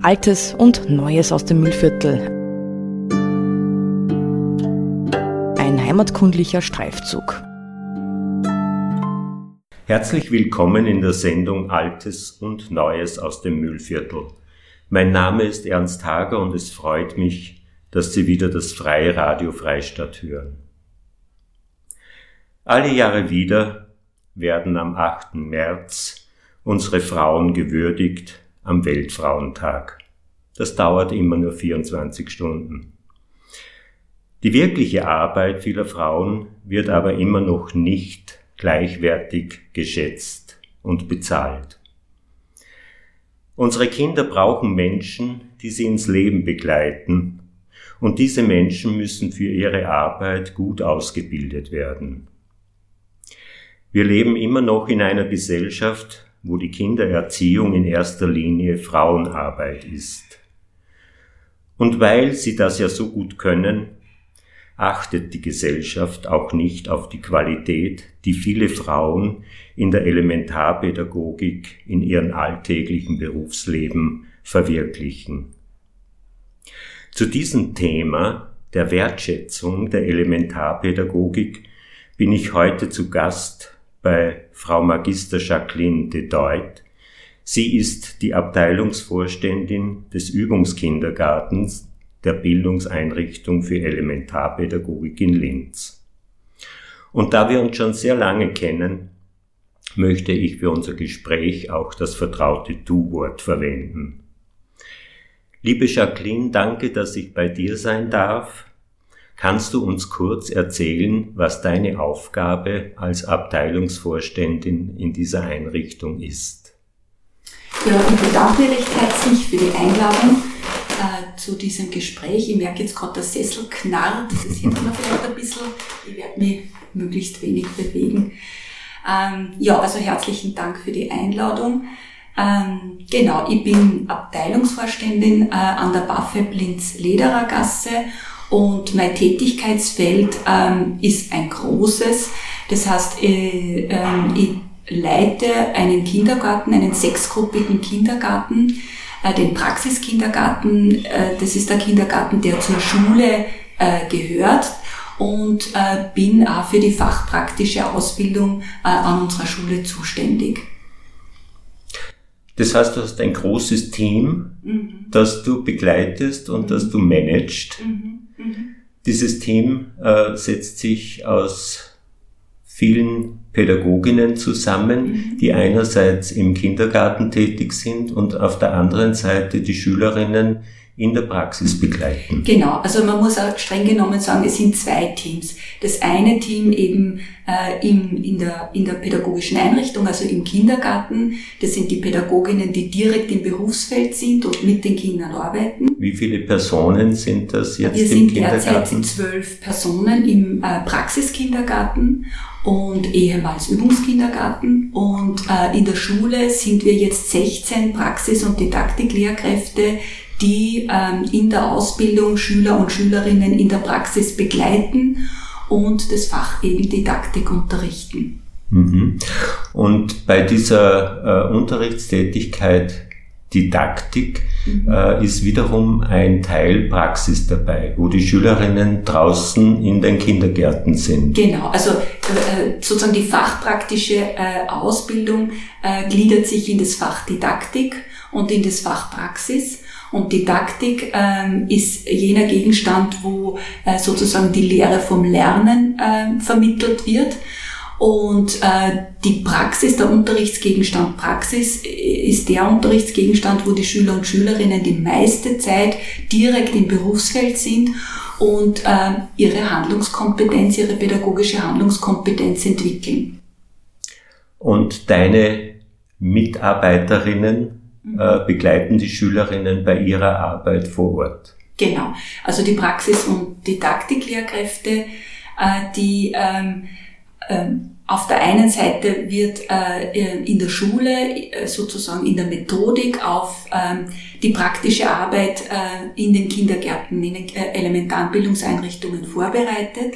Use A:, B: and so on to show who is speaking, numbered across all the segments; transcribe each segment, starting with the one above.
A: Altes und Neues aus dem Müllviertel. Ein heimatkundlicher Streifzug.
B: Herzlich willkommen in der Sendung Altes und Neues aus dem Müllviertel. Mein Name ist Ernst Hager und es freut mich, dass Sie wieder das Freie Radio Freistadt hören. Alle Jahre wieder werden am 8. März unsere Frauen gewürdigt am Weltfrauentag. Das dauert immer nur 24 Stunden. Die wirkliche Arbeit vieler Frauen wird aber immer noch nicht gleichwertig geschätzt und bezahlt. Unsere Kinder brauchen Menschen, die sie ins Leben begleiten, und diese Menschen müssen für ihre Arbeit gut ausgebildet werden. Wir leben immer noch in einer Gesellschaft, wo die Kindererziehung in erster Linie Frauenarbeit ist. Und weil sie das ja so gut können, achtet die Gesellschaft auch nicht auf die Qualität, die viele Frauen in der Elementarpädagogik in ihrem alltäglichen Berufsleben verwirklichen. Zu diesem Thema der Wertschätzung der Elementarpädagogik bin ich heute zu Gast bei Frau Magister Jacqueline de Deut. Sie ist die Abteilungsvorständin des Übungskindergartens der Bildungseinrichtung für Elementarpädagogik in Linz. Und da wir uns schon sehr lange kennen, möchte ich für unser Gespräch auch das vertraute Du-Wort verwenden. Liebe Jacqueline, danke, dass ich bei dir sein darf. Kannst du uns kurz erzählen, was deine Aufgabe als Abteilungsvorständin in dieser Einrichtung ist?
C: Ja, ich bedanke mich recht herzlich für die Einladung äh, zu diesem Gespräch. Ich merke jetzt gerade, der Sessel knarrt, das hört man vielleicht ein bisschen. Ich werde mich möglichst wenig bewegen. Ähm, ja, also herzlichen Dank für die Einladung. Ähm, genau, ich bin Abteilungsvorständin äh, an der Waffe Blinz Lederer Gasse und mein Tätigkeitsfeld ähm, ist ein großes. Das heißt, äh, äh, ich leite einen Kindergarten, einen sechsgruppigen Kindergarten, äh, den Praxiskindergarten. Äh, das ist der Kindergarten, der zur Schule äh, gehört und äh, bin auch für die fachpraktische Ausbildung an unserer Schule zuständig.
B: Das heißt, du hast ein großes Team, mhm. das du begleitest und mhm. das du managst. Mhm. Mhm. Dieses Team äh, setzt sich aus vielen Pädagoginnen zusammen, mhm. die einerseits im Kindergarten tätig sind und auf der anderen Seite die Schülerinnen in der Praxis begleiten.
C: Genau, also man muss auch streng genommen sagen, es sind zwei Teams. Das eine Team eben äh, im, in, der, in der pädagogischen Einrichtung, also im Kindergarten, das sind die Pädagoginnen, die direkt im Berufsfeld sind und mit den Kindern arbeiten.
B: Wie viele Personen sind das jetzt
C: Wir
B: im
C: sind
B: Kindergarten?
C: derzeit zwölf Personen im äh, Praxiskindergarten und ehemals Übungskindergarten. Und äh, in der Schule sind wir jetzt 16 Praxis- und Didaktiklehrkräfte, die ähm, in der Ausbildung Schüler und Schülerinnen in der Praxis begleiten und das Fach eben Didaktik unterrichten.
B: Mhm. Und bei dieser äh, Unterrichtstätigkeit Didaktik mhm. äh, ist wiederum ein Teil Praxis dabei, wo die Schülerinnen draußen in den Kindergärten sind.
C: Genau, also äh, sozusagen die fachpraktische äh, Ausbildung äh, gliedert sich in das Fach Didaktik und in das Fach Praxis. Und Didaktik ähm, ist jener Gegenstand, wo äh, sozusagen die Lehre vom Lernen äh, vermittelt wird. Und äh, die Praxis, der Unterrichtsgegenstand Praxis äh, ist der Unterrichtsgegenstand, wo die Schüler und Schülerinnen die meiste Zeit direkt im Berufsfeld sind und äh, ihre Handlungskompetenz, ihre pädagogische Handlungskompetenz entwickeln.
B: Und deine Mitarbeiterinnen äh, begleiten die Schülerinnen bei ihrer Arbeit vor Ort.
C: Genau, also die Praxis- und Didaktiklehrkräfte, äh, die ähm, ähm, auf der einen Seite wird äh, in der Schule äh, sozusagen in der Methodik auf ähm, die praktische Arbeit äh, in den Kindergärten, in den äh, elementaren Bildungseinrichtungen vorbereitet.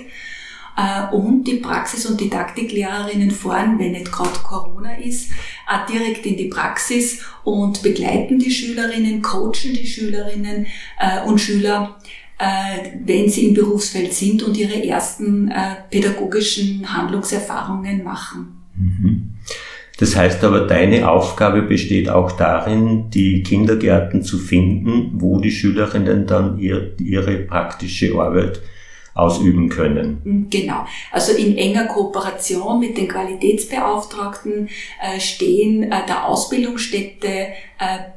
C: Äh, und die Praxis- und Didaktiklehrerinnen fahren, wenn nicht gerade Corona ist, direkt in die Praxis und begleiten die Schülerinnen, coachen die Schülerinnen äh, und Schüler äh, wenn sie im Berufsfeld sind und ihre ersten pädagogischen Handlungserfahrungen machen. Mhm.
B: Das heißt aber, deine Aufgabe besteht auch darin, die Kindergärten zu finden, wo die Schülerinnen dann ihr, ihre praktische Arbeit ausüben können.
C: Genau. Also in enger Kooperation mit den Qualitätsbeauftragten äh, stehen äh, der Ausbildungsstätte äh,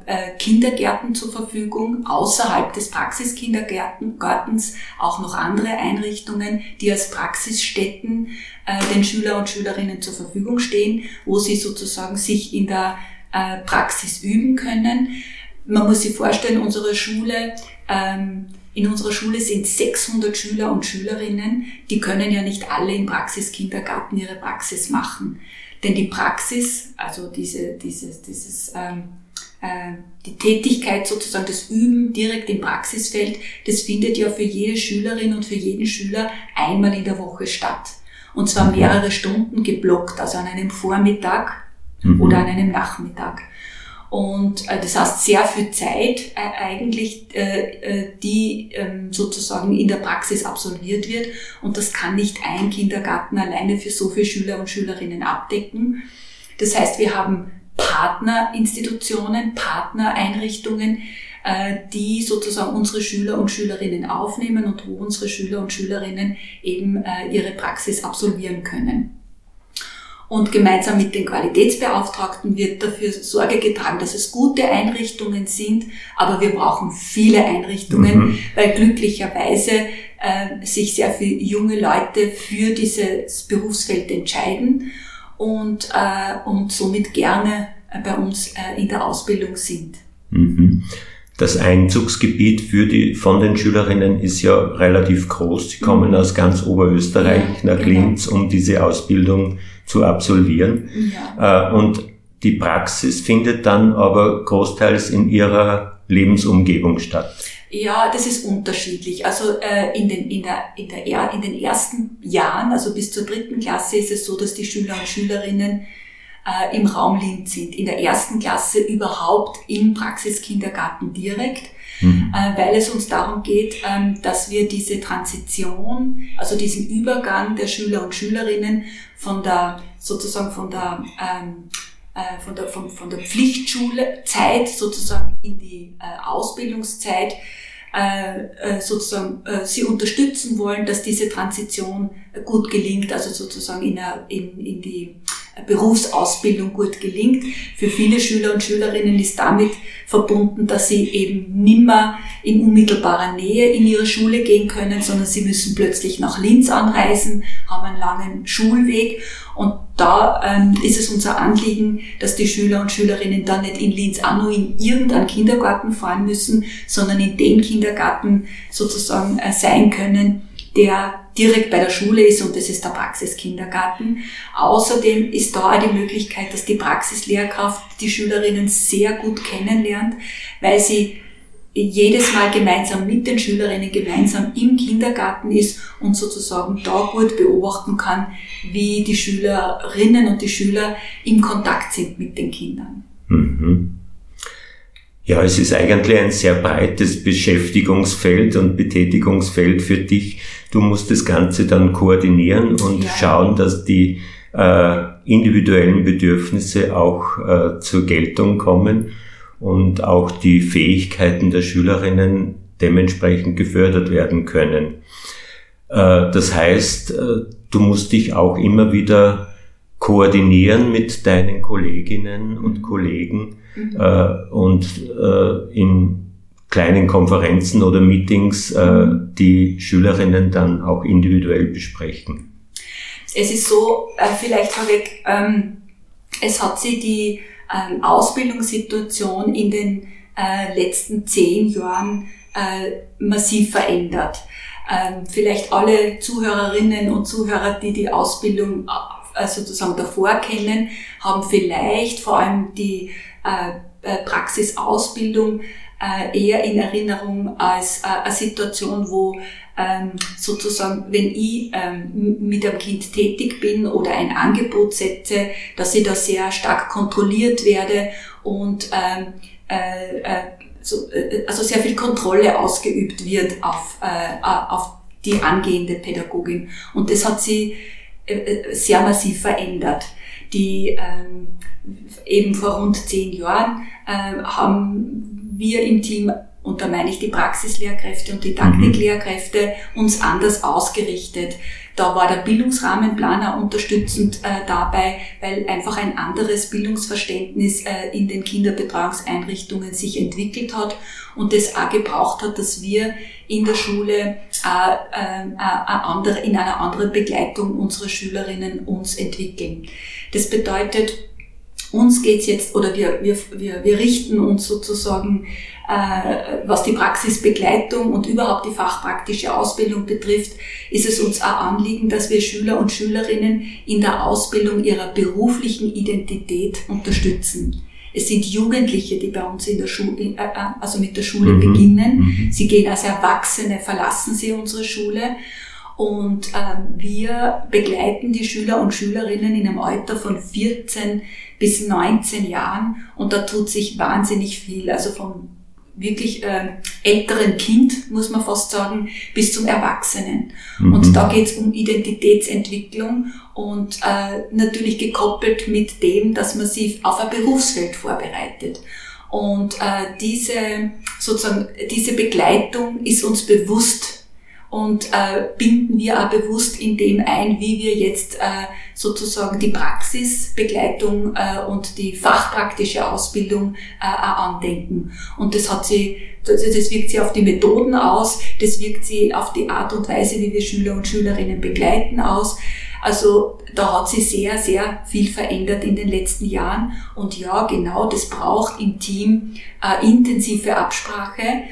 C: äh Kindergärten zur Verfügung, außerhalb des Praxiskindergartens auch noch andere Einrichtungen, die als Praxisstätten äh, den Schüler und Schülerinnen zur Verfügung stehen, wo sie sozusagen sich in der äh, Praxis üben können. Man muss sich vorstellen, unsere Schule ähm, in unserer Schule sind 600 Schüler und Schülerinnen, die können ja nicht alle im Praxiskindergarten ihre Praxis machen. Denn die Praxis, also diese, dieses, dieses, ähm, äh, die Tätigkeit sozusagen, das Üben direkt im Praxisfeld, das findet ja für jede Schülerin und für jeden Schüler einmal in der Woche statt. Und zwar mehrere Stunden geblockt, also an einem Vormittag mhm. oder an einem Nachmittag. Und äh, das heißt sehr viel Zeit äh, eigentlich, äh, äh, die ähm, sozusagen in der Praxis absolviert wird. Und das kann nicht ein Kindergarten alleine für so viele Schüler und Schülerinnen abdecken. Das heißt, wir haben Partnerinstitutionen, Partnereinrichtungen, äh, die sozusagen unsere Schüler und Schülerinnen aufnehmen und wo unsere Schüler und Schülerinnen eben äh, ihre Praxis absolvieren können. Und gemeinsam mit den Qualitätsbeauftragten wird dafür Sorge getragen, dass es gute Einrichtungen sind, aber wir brauchen viele Einrichtungen, mhm. weil glücklicherweise äh, sich sehr viele junge Leute für dieses Berufsfeld entscheiden und, äh, und somit gerne äh, bei uns äh, in der Ausbildung sind.
B: Mhm. Das Einzugsgebiet für die, von den Schülerinnen ist ja relativ groß. Sie kommen mhm. aus ganz Oberösterreich ja, nach genau. Linz, um diese Ausbildung zu absolvieren. Ja. Äh, und die Praxis findet dann aber großteils in ihrer Lebensumgebung statt.
C: Ja, das ist unterschiedlich. Also äh, in, den, in, der, in, der, in den ersten Jahren, also bis zur dritten Klasse, ist es so, dass die Schüler und Schülerinnen äh, im Raum Linz sind. In der ersten Klasse überhaupt im Praxiskindergarten direkt, mhm. äh, weil es uns darum geht, ähm, dass wir diese Transition, also diesen Übergang der Schüler und Schülerinnen von der sozusagen von der ähm, äh, von der, von, von der Pflichtschulezeit sozusagen in die Ausbildungszeit sozusagen sie unterstützen wollen, dass diese Transition gut gelingt, also sozusagen in, in, in die Berufsausbildung gut gelingt. Für viele Schüler und Schülerinnen ist damit verbunden, dass sie eben nimmer in unmittelbarer Nähe in ihre Schule gehen können, sondern sie müssen plötzlich nach Linz anreisen, haben einen langen Schulweg und da ähm, ist es unser Anliegen, dass die Schüler und Schülerinnen dann nicht in Linz auch nur in irgendeinen Kindergarten fahren müssen, sondern in den Kindergarten sozusagen äh, sein können, der direkt bei der Schule ist und das ist der Praxiskindergarten. Außerdem ist da auch die Möglichkeit, dass die Praxislehrkraft die Schülerinnen sehr gut kennenlernt, weil sie jedes Mal gemeinsam mit den Schülerinnen gemeinsam im Kindergarten ist und sozusagen da gut beobachten kann, wie die Schülerinnen und die Schüler im Kontakt sind mit den Kindern. Mhm.
B: Ja, es ist eigentlich ein sehr breites Beschäftigungsfeld und Betätigungsfeld für dich. Du musst das Ganze dann koordinieren und ja. schauen, dass die äh, individuellen Bedürfnisse auch äh, zur Geltung kommen und auch die Fähigkeiten der Schülerinnen dementsprechend gefördert werden können. Äh, das heißt, äh, du musst dich auch immer wieder koordinieren mit deinen Kolleginnen und Kollegen mhm. äh, und in kleinen Konferenzen oder Meetings äh, die Schülerinnen dann auch individuell besprechen.
C: Es ist so, äh, vielleicht vorweg, ähm, es hat sich die ähm, Ausbildungssituation in den äh, letzten zehn Jahren äh, massiv verändert. Ähm, vielleicht alle Zuhörerinnen und Zuhörer, die die Ausbildung äh, sozusagen davor kennen, haben vielleicht vor allem die äh, äh, eher in Erinnerung als eine Situation, wo ähm, sozusagen, wenn ich ähm, mit einem Kind tätig bin oder ein Angebot setze, dass ich da sehr stark kontrolliert werde und ähm, äh, äh, so, äh, also sehr viel Kontrolle ausgeübt wird auf, äh, auf die angehende Pädagogin. Und das hat sie äh, äh, sehr massiv verändert. Die ähm, eben vor rund zehn Jahren äh, haben wir im Team und da meine ich die Praxislehrkräfte und Didaktiklehrkräfte, uns anders ausgerichtet. Da war der Bildungsrahmenplaner unterstützend äh, dabei, weil einfach ein anderes Bildungsverständnis äh, in den Kinderbetreuungseinrichtungen sich entwickelt hat und das auch gebraucht hat, dass wir in der Schule äh, äh, äh, in einer anderen Begleitung unserer Schülerinnen uns entwickeln. Das bedeutet, uns geht's jetzt, oder wir, wir, wir, wir richten uns sozusagen äh, was die Praxisbegleitung und überhaupt die fachpraktische Ausbildung betrifft, ist es uns auch Anliegen, dass wir Schüler und Schülerinnen in der Ausbildung ihrer beruflichen Identität unterstützen. Es sind Jugendliche, die bei uns in der Schule, äh, äh, also mit der Schule mhm. beginnen. Mhm. Sie gehen als Erwachsene, verlassen sie unsere Schule. Und ähm, wir begleiten die Schüler und Schülerinnen in einem Alter von 14 bis 19 Jahren und da tut sich wahnsinnig viel. Also vom wirklich äh, älteren Kind, muss man fast sagen, bis zum Erwachsenen. Mhm. Und da geht es um Identitätsentwicklung und äh, natürlich gekoppelt mit dem, dass man sich auf ein Berufsfeld vorbereitet. Und äh, diese sozusagen diese Begleitung ist uns bewusst und äh, binden wir auch bewusst in dem ein, wie wir jetzt äh, sozusagen die Praxisbegleitung äh, und die fachpraktische Ausbildung äh, auch andenken. Und das hat sie, das, das wirkt sie auf die Methoden aus, das wirkt sie auf die Art und Weise, wie wir Schüler und Schülerinnen begleiten aus. Also da hat sich sehr, sehr viel verändert in den letzten Jahren. Und ja, genau, das braucht im Team äh, intensive Absprache.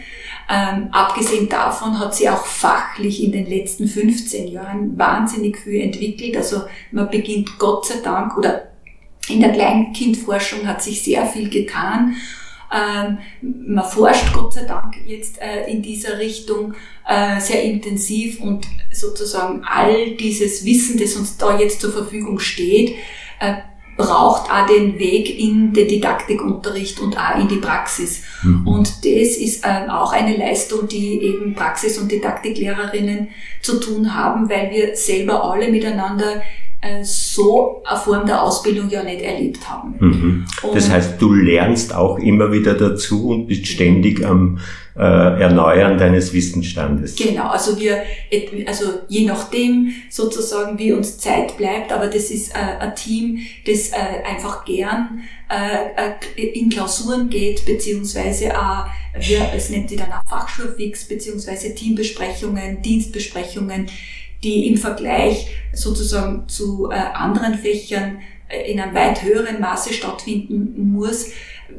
C: Ähm, abgesehen davon hat sie auch fachlich in den letzten 15 Jahren wahnsinnig viel entwickelt. Also man beginnt Gott sei Dank oder in der Kleinkindforschung hat sich sehr viel getan. Ähm, man forscht Gott sei Dank jetzt äh, in dieser Richtung äh, sehr intensiv und sozusagen all dieses Wissen, das uns da jetzt zur Verfügung steht, äh, braucht auch den Weg in den Didaktikunterricht und auch in die Praxis. Mhm. Und das ist äh, auch eine Leistung, die eben Praxis- und Didaktiklehrerinnen zu tun haben, weil wir selber alle miteinander so eine Form der Ausbildung ja nicht erlebt haben.
B: Mhm. Das heißt, du lernst auch immer wieder dazu und bist ständig am äh, Erneuern deines Wissensstandes.
C: Genau, also wir, also je nachdem sozusagen, wie uns Zeit bleibt, aber das ist äh, ein Team, das äh, einfach gern äh, äh in Klausuren geht, beziehungsweise auch, wir, es nennt sich dann auch Fachschulfix, beziehungsweise Teambesprechungen, Dienstbesprechungen, die im Vergleich sozusagen zu äh, anderen Fächern äh, in einem weit höheren Maße stattfinden muss,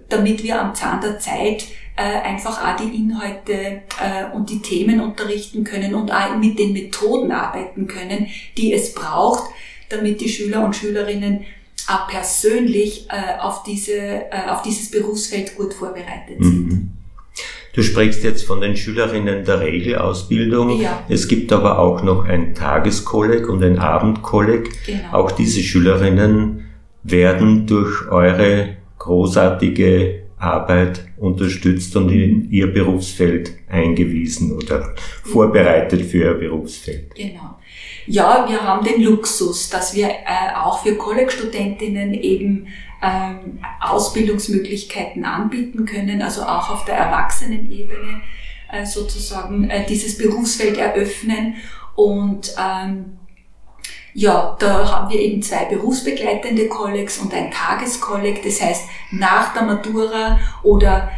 C: damit wir am Zahn der Zeit äh, einfach auch die Inhalte und die Themen unterrichten können und auch mit den Methoden arbeiten können, die es braucht, damit die Schüler und Schülerinnen auch persönlich auf, diese, auf dieses Berufsfeld gut vorbereitet sind. Mhm.
B: Du sprichst jetzt von den Schülerinnen der Regelausbildung. Ja. Es gibt aber auch noch ein Tageskolleg und ein Abendkolleg. Genau. Auch diese Schülerinnen werden durch eure großartige Arbeit unterstützt und in ihr Berufsfeld eingewiesen oder vorbereitet für ihr Berufsfeld.
C: Genau. Ja, wir haben den Luxus, dass wir äh, auch für College-Studentinnen eben ähm, Ausbildungsmöglichkeiten anbieten können, also auch auf der Erwachsenenebene äh, sozusagen äh, dieses Berufsfeld eröffnen. Und ähm, ja, da haben wir eben zwei berufsbegleitende Kollegs und ein Tageskolleg. Das heißt, nach der Matura oder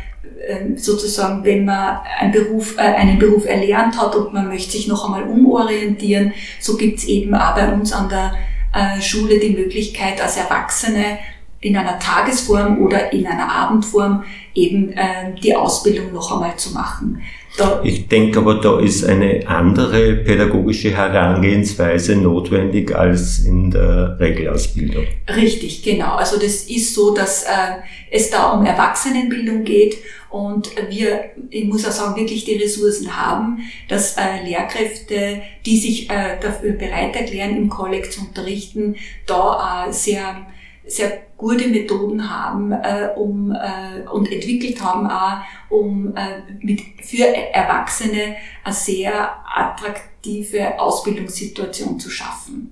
C: ähm, sozusagen, wenn man einen Beruf, äh, einen Beruf erlernt hat und man möchte sich noch einmal umorientieren, so gibt's eben auch bei uns an der äh, Schule die Möglichkeit, als Erwachsene in einer Tagesform oder in einer Abendform eben äh, die Ausbildung noch einmal zu machen.
B: Da ich denke aber, da ist eine andere pädagogische Herangehensweise notwendig als in der Regelausbildung.
C: Richtig, genau. Also das ist so, dass äh, es da um Erwachsenenbildung geht und wir, ich muss auch sagen, wirklich die Ressourcen haben, dass äh, Lehrkräfte, die sich äh, dafür bereit erklären, im Kolleg zu unterrichten, da äh, sehr sehr gute Methoden haben äh, um, äh, und entwickelt haben, auch, um äh, mit, für Erwachsene eine sehr attraktive Ausbildungssituation zu schaffen.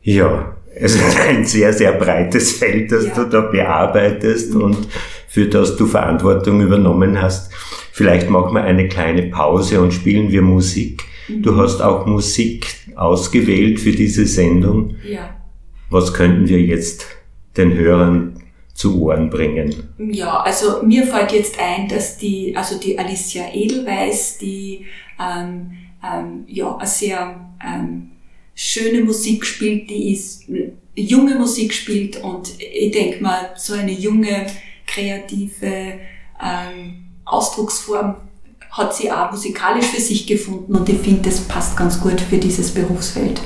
B: Ja, es ist ein sehr, sehr breites Feld, das ja. du da bearbeitest mhm. und für das du Verantwortung übernommen hast. Vielleicht machen wir eine kleine Pause und spielen wir Musik. Mhm. Du hast auch Musik ausgewählt für diese Sendung.
C: Ja.
B: Was könnten wir jetzt den Hörern zu Ohren bringen?
C: Ja, also mir fällt jetzt ein, dass die, also die Alicia Edelweiss, die ähm, ähm, ja, eine sehr ähm, schöne Musik spielt, die ist junge Musik spielt und ich denke mal, so eine junge, kreative ähm, Ausdrucksform hat sie auch musikalisch für sich gefunden und ich finde, das passt ganz gut für dieses Berufsfeld.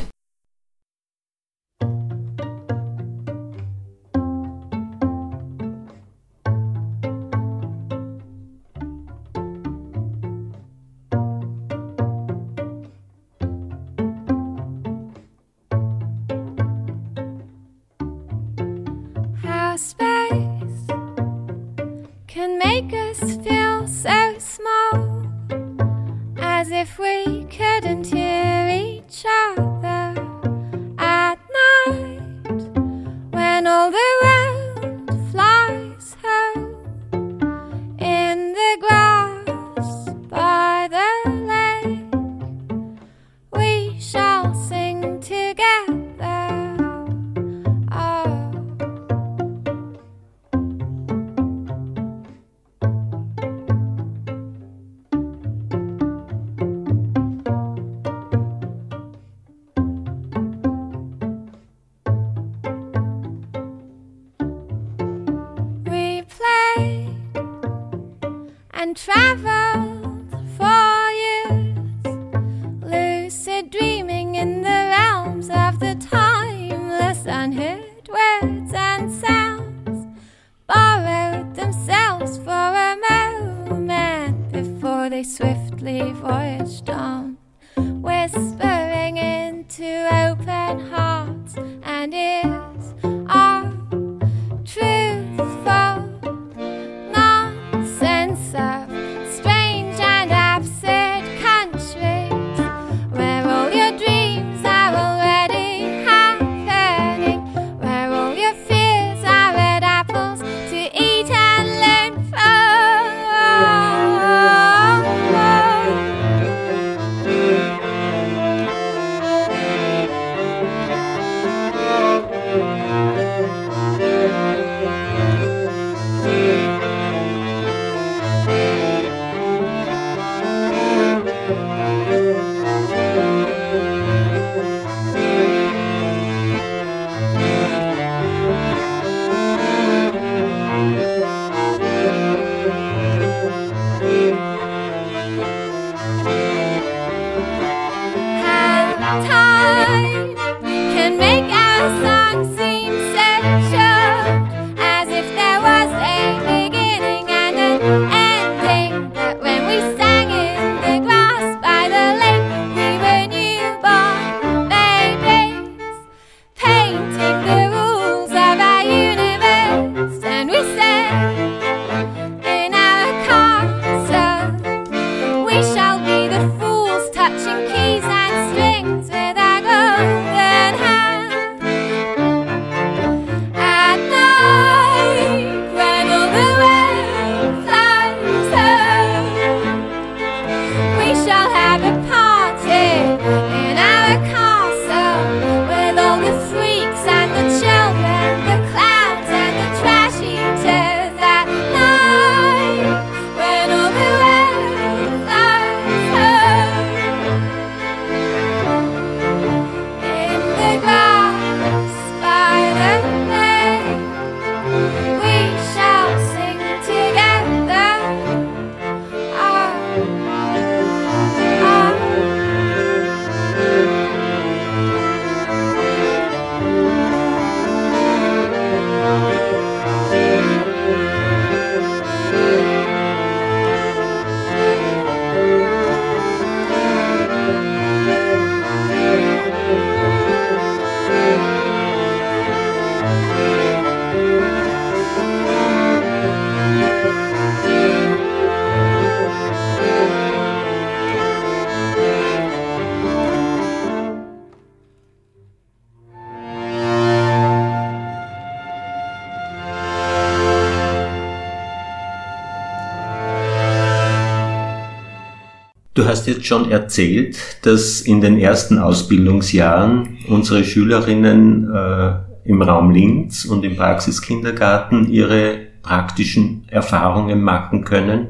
B: Du hast jetzt schon erzählt, dass in den ersten Ausbildungsjahren unsere Schülerinnen äh, im Raum Linz und im Praxiskindergarten ihre praktischen Erfahrungen machen können.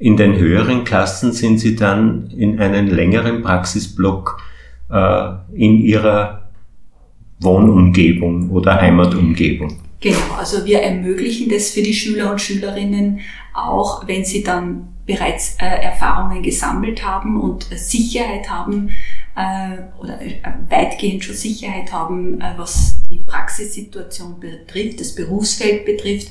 B: In den höheren Klassen sind sie dann in einen längeren Praxisblock äh, in ihrer Wohnumgebung oder Heimatumgebung.
C: Genau, also wir ermöglichen das für die Schüler und Schülerinnen auch, wenn sie dann bereits äh, Erfahrungen gesammelt haben und äh, Sicherheit haben äh, oder äh, weitgehend schon Sicherheit haben, äh, was die Praxissituation betrifft, das Berufsfeld betrifft,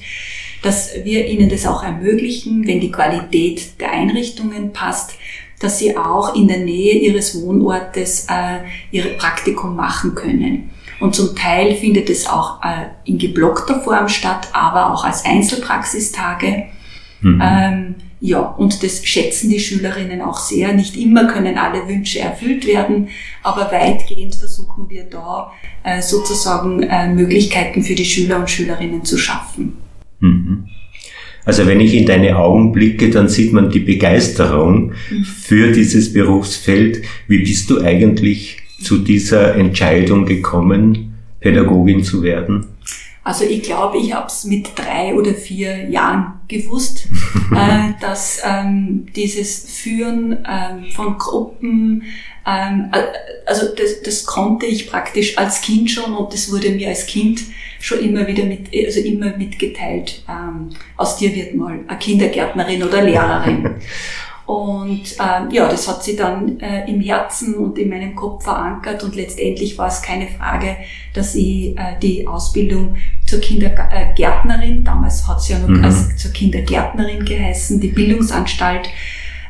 C: dass wir ihnen das auch ermöglichen, wenn die Qualität der Einrichtungen passt, dass sie auch in der Nähe ihres Wohnortes äh, ihr Praktikum machen können. Und zum Teil findet es auch äh, in geblockter Form statt, aber auch als Einzelpraxistage. Mhm. Ähm, ja, und das schätzen die Schülerinnen auch sehr. Nicht immer können alle Wünsche erfüllt werden, aber weitgehend versuchen wir da äh, sozusagen äh, Möglichkeiten für die Schüler und Schülerinnen zu schaffen.
B: Mhm. Also wenn ich in deine Augen blicke, dann sieht man die Begeisterung mhm. für dieses Berufsfeld. Wie bist du eigentlich zu dieser Entscheidung gekommen, Pädagogin zu werden?
C: Also ich glaube, ich habe es mit drei oder vier Jahren gewusst, äh, dass ähm, dieses Führen ähm, von Gruppen, ähm, äh, also das, das konnte ich praktisch als Kind schon und das wurde mir als Kind schon immer wieder mit, also immer mitgeteilt. Ähm, aus dir wird mal eine Kindergärtnerin oder Lehrerin. Und ähm, ja, das hat sie dann äh, im Herzen und in meinem Kopf verankert und letztendlich war es keine Frage, dass ich äh, die Ausbildung zur Kindergärtnerin, damals hat sie ja noch mhm. als zur Kindergärtnerin geheißen, die Bildungsanstalt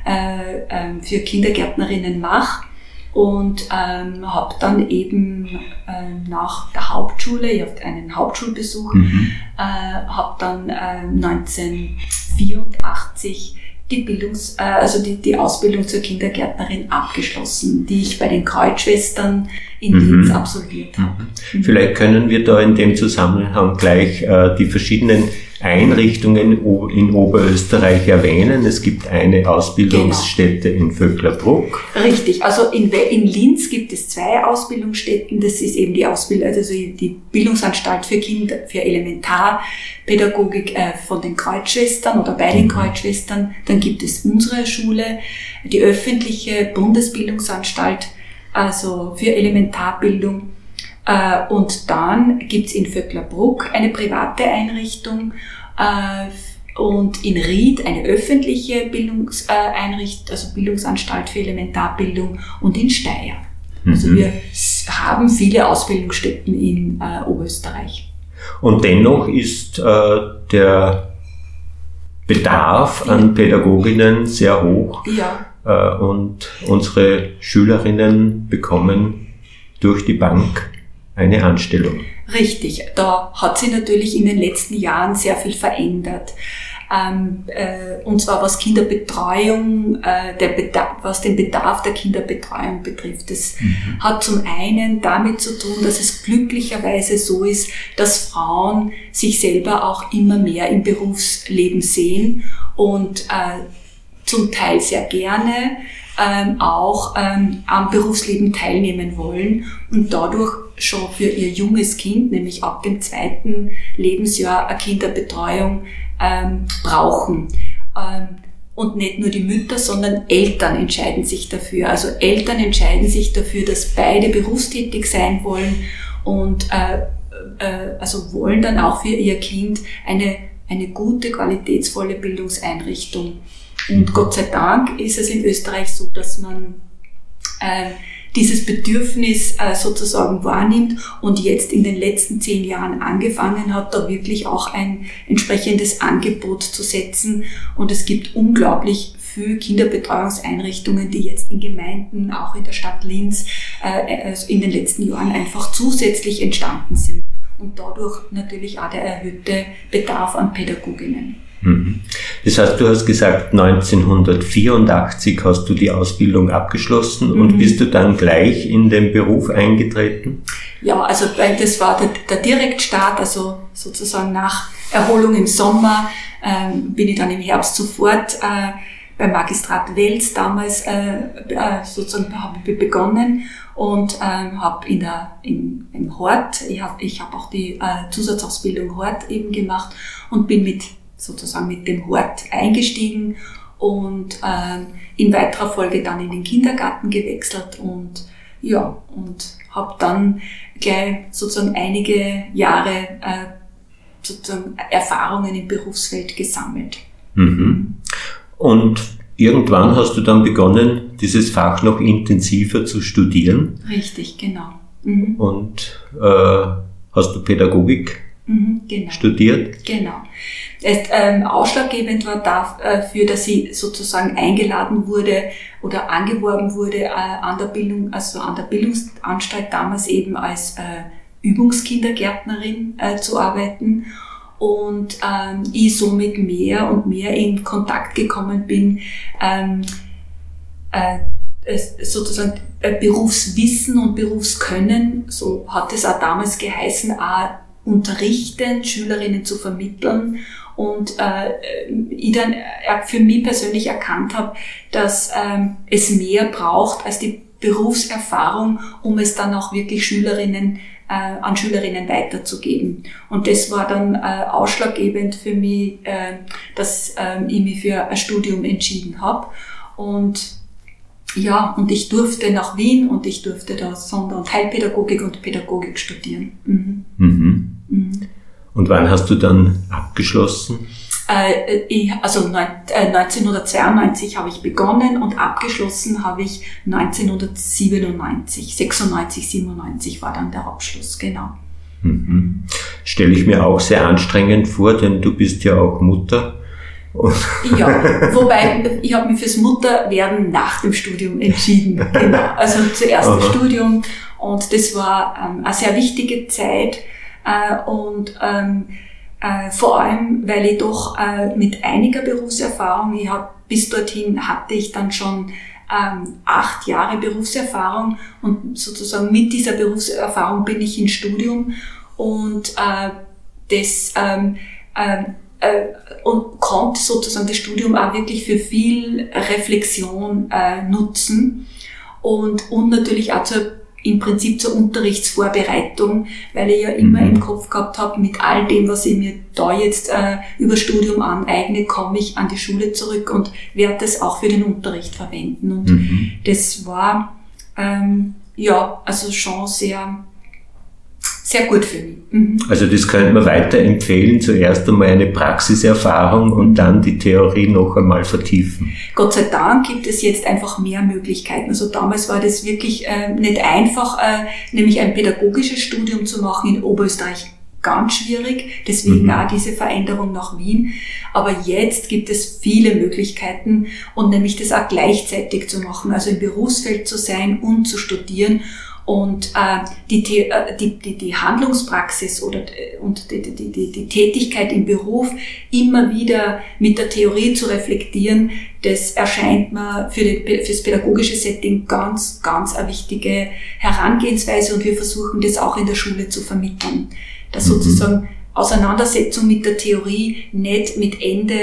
C: äh, äh, für Kindergärtnerinnen mache und ähm, habe dann eben äh, nach der Hauptschule, ich habe einen Hauptschulbesuch, mhm. äh, habe dann äh, 1984 die Bildungs, äh, also die, die Ausbildung zur Kindergärtnerin abgeschlossen, die ich bei den Kreuzschwestern in mhm. Linz absolviert habe.
B: Mhm. Vielleicht können wir da in dem Zusammenhang gleich äh, die verschiedenen Einrichtungen in Oberösterreich erwähnen. Es gibt eine Ausbildungsstätte genau. in Vöcklerbruck.
C: Richtig, also in, in, Linz gibt es zwei Ausbildungsstätten. Das ist eben die Ausbildung, also die Bildungsanstalt für Kinder, für Elementarpädagogik äh, von den Kreuzschwestern oder bei den mhm. Kreuzschwestern. Dann gibt es unsere Schule, die öffentliche Bundesbildungsanstalt, also für Elementarbildung äh, und dann gibt's in Vöcklerbruck eine private Einrichtung äh, und in Ried eine öffentliche Bildungseinrichtung, also Bildungsanstalt für Elementarbildung und in Steyr. Also mhm. wir haben viele Ausbildungsstätten in äh, Oberösterreich.
B: Und dennoch ist äh, der Bedarf an Pädagoginnen sehr hoch.
C: Ja.
B: Äh, und unsere Schülerinnen bekommen durch die Bank eine Anstellung.
C: Richtig, da hat sich natürlich in den letzten Jahren sehr viel verändert. Ähm, äh, und zwar was Kinderbetreuung, äh, der Bedarf, was den Bedarf der Kinderbetreuung betrifft. Das mhm. hat zum einen damit zu tun, dass es glücklicherweise so ist, dass Frauen sich selber auch immer mehr im Berufsleben sehen und äh, zum Teil sehr gerne ähm, auch ähm, am Berufsleben teilnehmen wollen und dadurch schon für ihr junges Kind, nämlich ab dem zweiten Lebensjahr, eine Kinderbetreuung ähm, brauchen. Ähm, und nicht nur die Mütter, sondern Eltern entscheiden sich dafür. Also Eltern entscheiden sich dafür, dass beide berufstätig sein wollen und äh, äh, also wollen dann auch für ihr Kind eine, eine gute, qualitätsvolle Bildungseinrichtung. Und Gott sei Dank ist es in Österreich so, dass man äh, dieses Bedürfnis äh, sozusagen wahrnimmt und jetzt in den letzten zehn Jahren angefangen hat, da wirklich auch ein entsprechendes Angebot zu setzen. Und es gibt unglaublich viele Kinderbetreuungseinrichtungen, die jetzt in Gemeinden, auch in der Stadt Linz, äh, also in den letzten Jahren einfach zusätzlich entstanden sind. Und dadurch natürlich auch der erhöhte Bedarf an Pädagoginnen.
B: Mhm. Das heißt, du hast gesagt, 1984 hast du die Ausbildung abgeschlossen mhm. und bist du dann gleich in den Beruf eingetreten?
C: Ja, also das war der, der Direktstart, also sozusagen nach Erholung im Sommer ähm, bin ich dann im Herbst sofort äh, beim Magistrat Wels damals äh, äh, sozusagen habe ich begonnen und ähm, habe in der in, im Hort, ich habe ich hab auch die äh, Zusatzausbildung Hort eben gemacht und bin mit sozusagen mit dem Hort eingestiegen und ähm, in weiterer Folge dann in den Kindergarten gewechselt und ja und habe dann gleich sozusagen einige Jahre äh, sozusagen Erfahrungen im Berufsfeld gesammelt.
B: Mhm. Und irgendwann hast du dann begonnen, dieses Fach noch intensiver zu studieren.
C: Richtig, genau. Mhm.
B: Und äh, hast du Pädagogik mhm, genau. studiert?
C: Genau. Es, ähm, ausschlaggebend war dafür, dass ich sozusagen eingeladen wurde oder angeworben wurde äh, an der Bildung, also an der Bildungsanstalt damals eben als äh, Übungskindergärtnerin äh, zu arbeiten. Und ähm, ich somit mehr und mehr in Kontakt gekommen bin, ähm, äh, sozusagen äh, Berufswissen und Berufskönnen, so hat es auch damals geheißen, auch unterrichten, Schülerinnen zu vermitteln und äh, ich dann äh, für mich persönlich erkannt habe, dass ähm, es mehr braucht als die Berufserfahrung, um es dann auch wirklich Schülerinnen äh, an Schülerinnen weiterzugeben. Und das war dann äh, ausschlaggebend für mich, äh, dass äh, ich mich für ein Studium entschieden habe. Und ja, und ich durfte nach Wien und ich durfte da Sonder- und Heilpädagogik und Pädagogik studieren. Mhm.
B: Mhm. Mhm. Und wann hast du dann abgeschlossen?
C: Äh, also 1992 äh, habe ich begonnen und abgeschlossen habe ich 1997. 96, 97 war dann der Abschluss, genau.
B: Mhm. Stelle ich mir auch sehr anstrengend vor, denn du bist ja auch Mutter.
C: ja, wobei ich habe mich fürs Mutterwerden nach dem Studium entschieden. Genau. Also zuerst Aha. das Studium und das war ähm, eine sehr wichtige Zeit äh, und ähm, äh, vor allem, weil ich doch äh, mit einiger Berufserfahrung, ich hab, bis dorthin hatte ich dann schon ähm, acht Jahre Berufserfahrung und sozusagen mit dieser Berufserfahrung bin ich ins Studium und äh, das ähm, äh, äh, und konnte sozusagen das Studium auch wirklich für viel Reflexion äh, nutzen und, und natürlich auch zur im Prinzip zur Unterrichtsvorbereitung, weil ich ja immer mhm. im Kopf gehabt habe, mit all dem, was ich mir da jetzt äh, über Studium aneigne, komme ich an die Schule zurück und werde das auch für den Unterricht verwenden. Und mhm. das war ähm, ja also schon sehr sehr gut für mich.
B: Mhm. Also das könnte man weiterempfehlen, zuerst einmal eine Praxiserfahrung und dann die Theorie noch einmal vertiefen.
C: Gott sei Dank gibt es jetzt einfach mehr Möglichkeiten. Also damals war das wirklich äh, nicht einfach, äh, nämlich ein pädagogisches Studium zu machen in Oberösterreich ganz schwierig, deswegen mhm. auch diese Veränderung nach Wien. Aber jetzt gibt es viele Möglichkeiten und nämlich das auch gleichzeitig zu machen, also im Berufsfeld zu sein und zu studieren und äh, die, äh, die, die, die Handlungspraxis oder äh, und die, die, die, die Tätigkeit im Beruf immer wieder mit der Theorie zu reflektieren, das erscheint mir für, die, für das pädagogische Setting ganz, ganz eine wichtige Herangehensweise und wir versuchen das auch in der Schule zu vermitteln. Dass mhm. sozusagen Auseinandersetzung mit der Theorie nicht mit Ende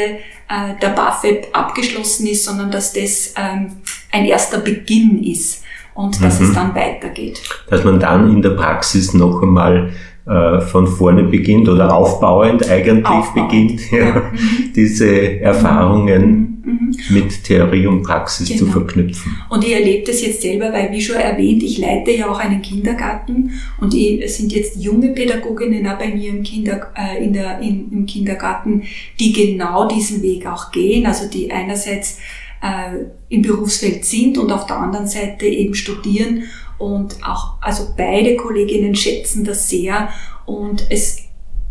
C: äh, der BAföB abgeschlossen ist, sondern dass das ähm, ein erster Beginn ist und dass mhm. es dann weitergeht.
B: Dass man dann in der Praxis noch einmal äh, von vorne beginnt oder aufbauend eigentlich aufbauend. beginnt, ja, mhm. diese Erfahrungen mhm. mhm. mit Theorie und Praxis genau. zu verknüpfen.
C: Und ich erlebe das jetzt selber, weil wie schon erwähnt, ich leite ja auch einen Kindergarten und es sind jetzt junge Pädagoginnen auch bei mir im, Kinder, äh, in der, in, im Kindergarten, die genau diesen Weg auch gehen, also die einerseits äh, im Berufsfeld sind und auf der anderen Seite eben studieren. Und auch, also beide Kolleginnen schätzen das sehr und es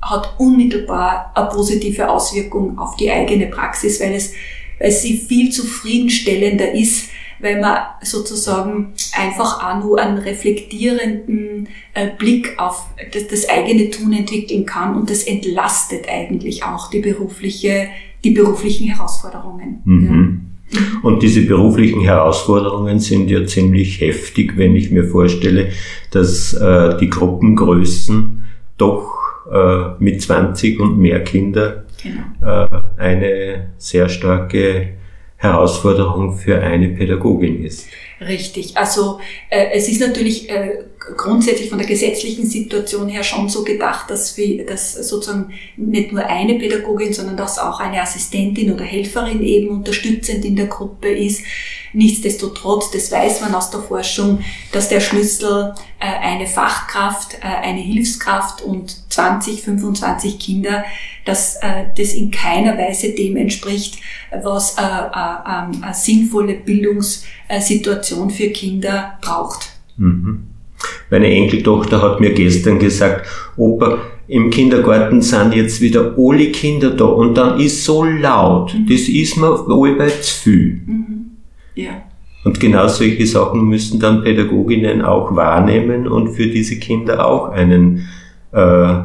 C: hat unmittelbar eine positive Auswirkung auf die eigene Praxis, weil es, weil sie viel zufriedenstellender ist, weil man sozusagen einfach auch nur einen reflektierenden äh, Blick auf das, das, eigene Tun entwickeln kann und das entlastet eigentlich auch die berufliche, die beruflichen Herausforderungen.
B: Mhm. Ja. Und diese beruflichen Herausforderungen sind ja ziemlich heftig, wenn ich mir vorstelle, dass äh, die Gruppengrößen doch äh, mit 20 und mehr Kinder genau. äh, eine sehr starke Herausforderung für eine Pädagogin ist.
C: Richtig. Also äh, es ist natürlich äh, grundsätzlich von der gesetzlichen Situation her schon so gedacht, dass wir, dass sozusagen nicht nur eine Pädagogin, sondern dass auch eine Assistentin oder Helferin eben unterstützend in der Gruppe ist. Nichtsdestotrotz, das weiß man aus der Forschung, dass der Schlüssel äh, eine Fachkraft, äh, eine Hilfskraft und 20, 25 Kinder, dass äh, das in keiner Weise dem entspricht, was äh, äh, äh, eine sinnvolle Bildungssituation für Kinder braucht. Mhm.
B: Meine Enkeltochter hat mir gestern gesagt, Opa, im Kindergarten sind jetzt wieder alle Kinder da und dann ist so laut. Mhm. Das ist mir allweil zu viel. Mhm. Ja. Und genau solche Sachen müssen dann Pädagoginnen auch wahrnehmen und für diese Kinder auch einen äh,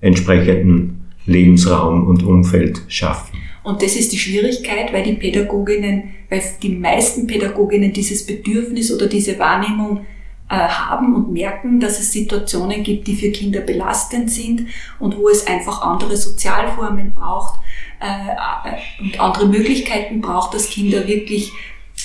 B: entsprechenden Lebensraum und Umfeld schaffen.
C: Und das ist die Schwierigkeit, weil die Pädagoginnen, weil die meisten Pädagoginnen dieses Bedürfnis oder diese Wahrnehmung haben und merken, dass es Situationen gibt, die für Kinder belastend sind und wo es einfach andere Sozialformen braucht äh, und andere Möglichkeiten braucht, dass Kinder wirklich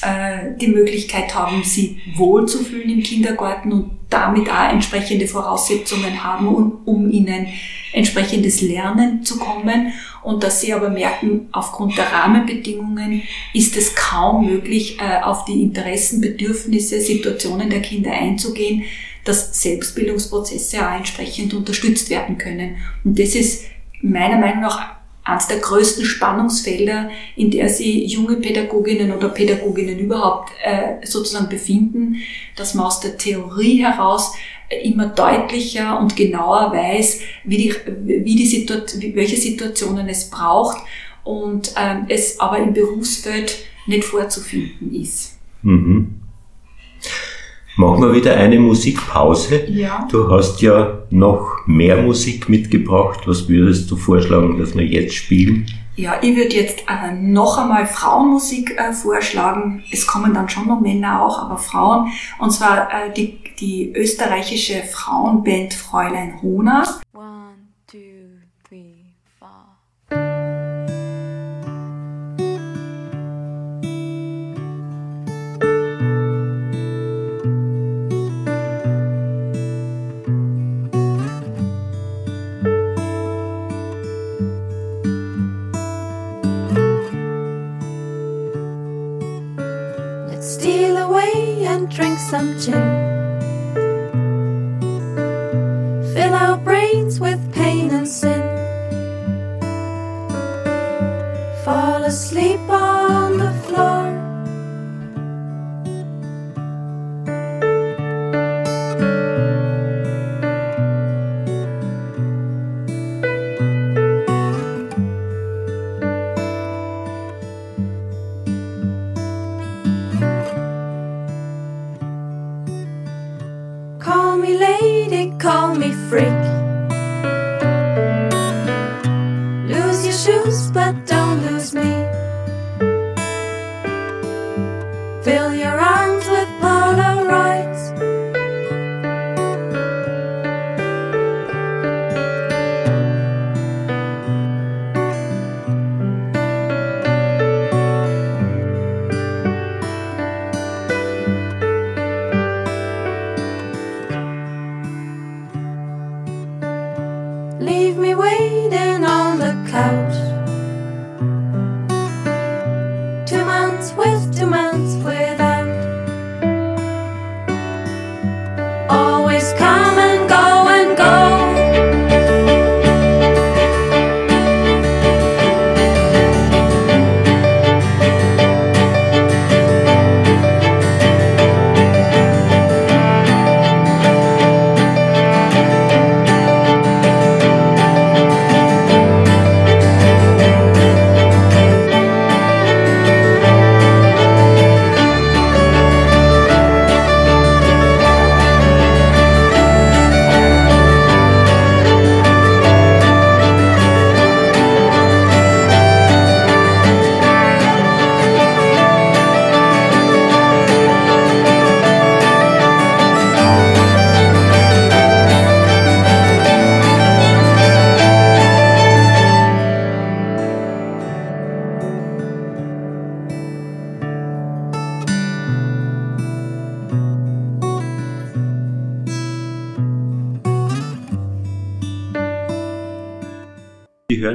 C: äh, die Möglichkeit haben, sie wohlzufühlen im Kindergarten und damit auch entsprechende Voraussetzungen haben, um, um ihnen entsprechendes Lernen zu kommen und dass sie aber merken, aufgrund der Rahmenbedingungen ist es kaum möglich, äh, auf die Interessen, Bedürfnisse, Situationen der Kinder einzugehen, dass Selbstbildungsprozesse auch entsprechend unterstützt werden können. Und das ist meiner Meinung nach eines der größten Spannungsfelder, in der sie junge Pädagoginnen oder Pädagoginnen überhaupt äh, sozusagen befinden, dass man aus der Theorie heraus immer deutlicher und genauer weiß, wie die, wie die Situation, welche Situationen es braucht und ähm, es aber im Berufsfeld nicht vorzufinden ist. Mhm.
B: Machen wir wieder eine Musikpause. Ja. Du hast ja noch mehr Musik mitgebracht. Was würdest du vorschlagen, dass wir jetzt spielen?
C: Ja, ich würde jetzt äh, noch einmal Frauenmusik äh, vorschlagen. Es kommen dann schon noch Männer auch, aber Frauen. Und zwar äh, die, die österreichische Frauenband Fräulein Hona. some 曾经。
B: me.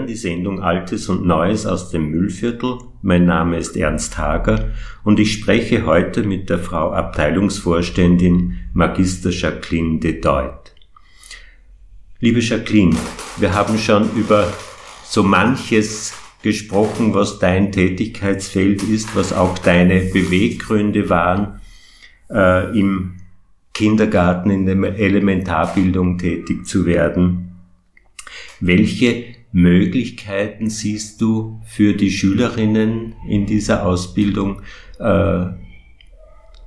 B: Die Sendung Altes und Neues aus dem Müllviertel. Mein Name ist Ernst Hager und ich spreche heute mit der Frau Abteilungsvorständin Magister Jacqueline de Deut. Liebe Jacqueline, wir haben schon über so manches gesprochen, was dein Tätigkeitsfeld ist, was auch deine Beweggründe waren, äh, im Kindergarten in der Elementarbildung tätig zu werden. Welche Möglichkeiten siehst du für die Schülerinnen in dieser Ausbildung äh,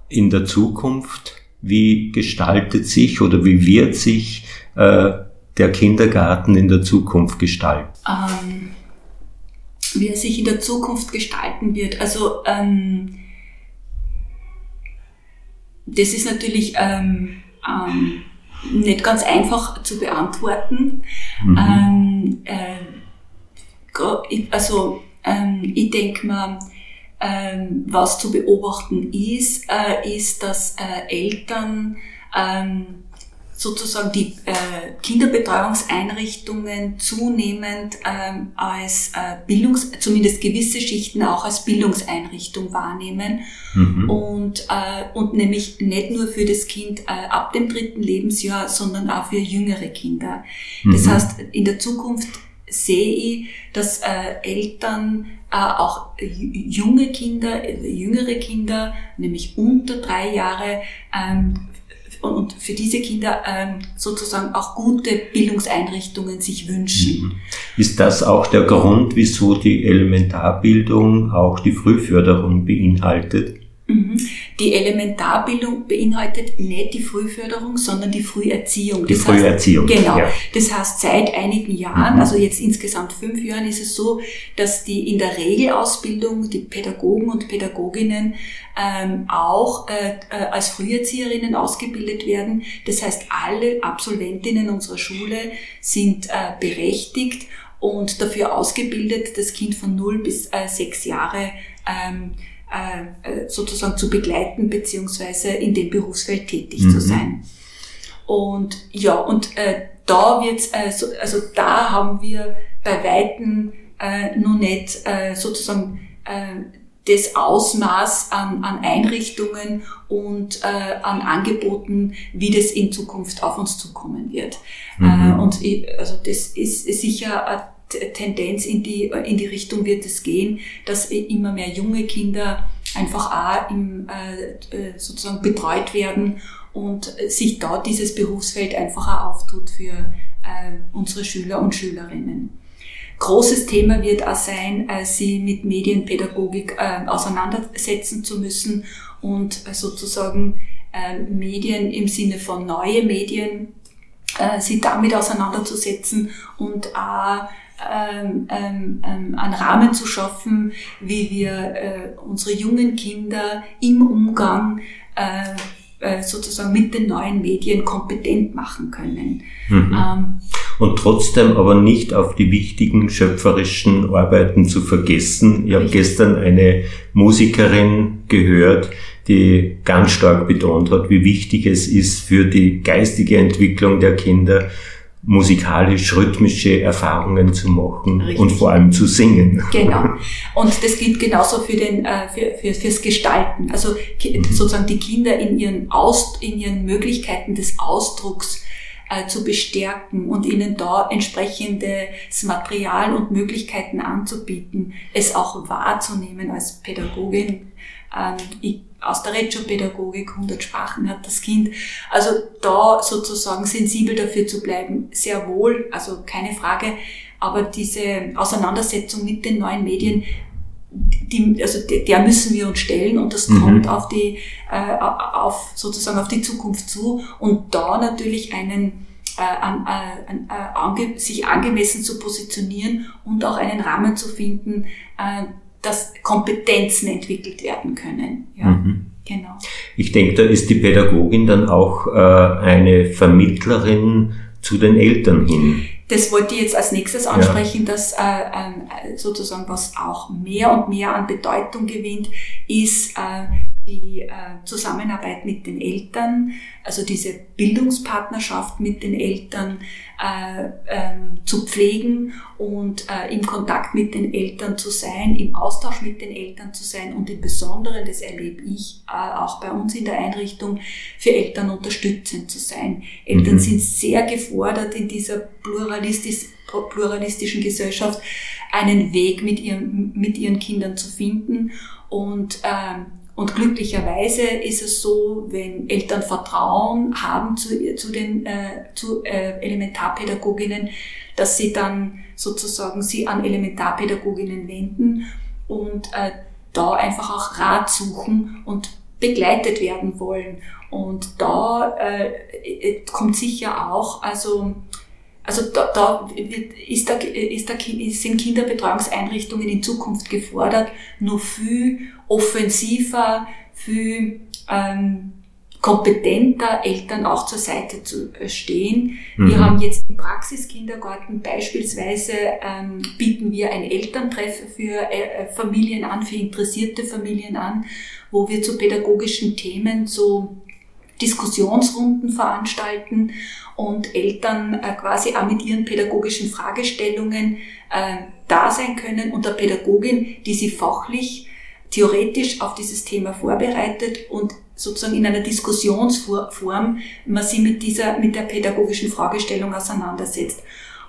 B: in der Zukunft? Wie gestaltet sich oder wie wird sich äh, der Kindergarten in der Zukunft gestalten?
C: Ähm, wie er sich in der Zukunft gestalten wird. Also ähm, das ist natürlich ähm, ähm nicht ganz einfach zu beantworten. Mhm. Ähm, äh, also ähm, ich denke mal, ähm, was zu beobachten ist, äh, ist, dass äh, Eltern ähm, sozusagen die äh, Kinderbetreuungseinrichtungen zunehmend ähm, als äh, Bildungs, zumindest gewisse Schichten auch als Bildungseinrichtung wahrnehmen mhm. und, äh, und nämlich nicht nur für das Kind äh, ab dem dritten Lebensjahr, sondern auch für jüngere Kinder. Mhm. Das heißt, in der Zukunft sehe ich, dass äh, Eltern äh, auch junge Kinder, äh, jüngere Kinder, nämlich unter drei Jahre, ähm, und für diese Kinder ähm, sozusagen auch gute Bildungseinrichtungen sich wünschen. Mhm.
B: Ist das auch der Grund, wieso die Elementarbildung auch die Frühförderung beinhaltet?
C: Mhm. Die Elementarbildung beinhaltet nicht die Frühförderung, sondern die Früherziehung.
B: Die das Früherziehung.
C: Heißt, genau. Ja. Das heißt, seit einigen Jahren, mhm. also jetzt insgesamt fünf Jahren, ist es so, dass die in der Regelausbildung die Pädagogen und Pädagoginnen ähm, auch äh, äh, als Früherzieherinnen ausgebildet werden. Das heißt, alle Absolventinnen unserer Schule sind äh, berechtigt und dafür ausgebildet, das Kind von 0 bis äh, 6 Jahre ähm, äh, äh, sozusagen zu begleiten beziehungsweise in dem Berufsfeld tätig mhm. zu sein. Und ja, und äh, da wird's, äh, so, also da haben wir bei Weitem äh, noch nicht äh, sozusagen äh, das Ausmaß an, an Einrichtungen und äh, an Angeboten, wie das in Zukunft auf uns zukommen wird. Mhm. Äh, und ich, also das ist sicher ein Tendenz in die, in die Richtung wird es gehen, dass immer mehr junge Kinder einfach auch im, äh, äh, sozusagen betreut werden und sich dort dieses Berufsfeld einfach auch auftut für äh, unsere Schüler und Schülerinnen. Großes Thema wird auch sein, äh, sie mit Medienpädagogik äh, auseinandersetzen zu müssen und äh, sozusagen äh, Medien im Sinne von neue Medien, äh, sie damit auseinanderzusetzen und auch ähm, ähm, ähm, einen Rahmen zu schaffen, wie wir äh, unsere jungen Kinder im Umgang äh, äh, sozusagen mit den neuen Medien kompetent machen können.
B: Mhm. Ähm, und trotzdem aber nicht auf die wichtigen schöpferischen Arbeiten zu vergessen. Ich habe gestern eine Musikerin gehört, die ganz stark betont hat, wie wichtig es ist für die geistige Entwicklung der Kinder, musikalisch-rhythmische Erfahrungen zu machen Richtig. und vor allem zu singen.
C: Genau. Und das gilt genauso für den, äh, für, für, fürs Gestalten. Also mhm. sozusagen die Kinder in ihren, Aus, in ihren Möglichkeiten des Ausdrucks äh, zu bestärken und ihnen da entsprechendes Material und Möglichkeiten anzubieten, es auch wahrzunehmen als Pädagogin. Ähm, ich aus der Reggio-Pädagogik, 100 Sprachen hat das Kind. Also da sozusagen sensibel dafür zu bleiben, sehr wohl, also keine Frage. Aber diese Auseinandersetzung mit den neuen Medien, die, also der müssen wir uns stellen und das mhm. kommt auf die, äh, auf sozusagen auf die Zukunft zu und da natürlich einen äh, an, äh, an, äh, ange, sich angemessen zu positionieren und auch einen Rahmen zu finden, äh, dass Kompetenzen entwickelt werden können. Ja, mhm.
B: genau. Ich denke, da ist die Pädagogin dann auch äh, eine Vermittlerin zu den Eltern hin.
C: Das wollte ich jetzt als nächstes ansprechen, ja. dass äh, äh, sozusagen was auch mehr und mehr an Bedeutung gewinnt, ist äh, die äh, Zusammenarbeit mit den Eltern, also diese Bildungspartnerschaft mit den Eltern äh, äh, zu pflegen und äh, im Kontakt mit den Eltern zu sein, im Austausch mit den Eltern zu sein und im Besonderen, das erlebe ich auch bei uns in der Einrichtung, für Eltern unterstützend zu sein. Eltern mhm. sind sehr gefordert in dieser pluralistisch, pluralistischen Gesellschaft, einen Weg mit ihren, mit ihren Kindern zu finden und ähm, und glücklicherweise ist es so, wenn Eltern Vertrauen haben zu, zu den äh, zu, äh, Elementarpädagoginnen, dass sie dann sozusagen sie an Elementarpädagoginnen wenden und äh, da einfach auch Rat suchen und begleitet werden wollen. Und da äh, kommt sicher auch, also also da, da, ist da, ist da, sind Kinderbetreuungseinrichtungen in Zukunft gefordert, nur viel offensiver, viel ähm, kompetenter Eltern auch zur Seite zu äh, stehen. Mhm. Wir haben jetzt im Praxiskindergarten beispielsweise ähm, bieten wir ein Elterntreffen für äh, Familien an, für interessierte Familien an, wo wir zu pädagogischen Themen so Diskussionsrunden veranstalten und Eltern äh, quasi auch mit ihren pädagogischen Fragestellungen äh, da sein können und der Pädagogin, die sie fachlich, theoretisch auf dieses Thema vorbereitet und sozusagen in einer Diskussionsform man sie mit dieser, mit der pädagogischen Fragestellung auseinandersetzt.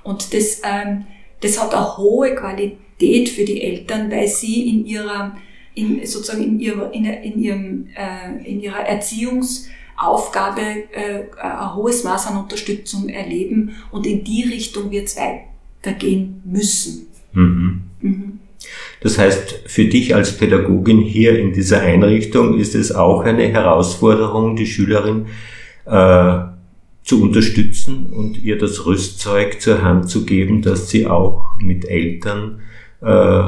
C: Und das, ähm, das hat eine hohe Qualität für die Eltern, weil sie in ihrer, in, sozusagen in ihrer, in, in ihrem, äh, in ihrer Erziehungs- Aufgabe äh, ein hohes Maß an Unterstützung erleben und in die Richtung wird es weitergehen müssen. Mhm.
B: Mhm. Das heißt, für dich als Pädagogin hier in dieser Einrichtung ist es auch eine Herausforderung, die Schülerin äh, zu unterstützen und ihr das Rüstzeug zur Hand zu geben, dass sie auch mit Eltern äh,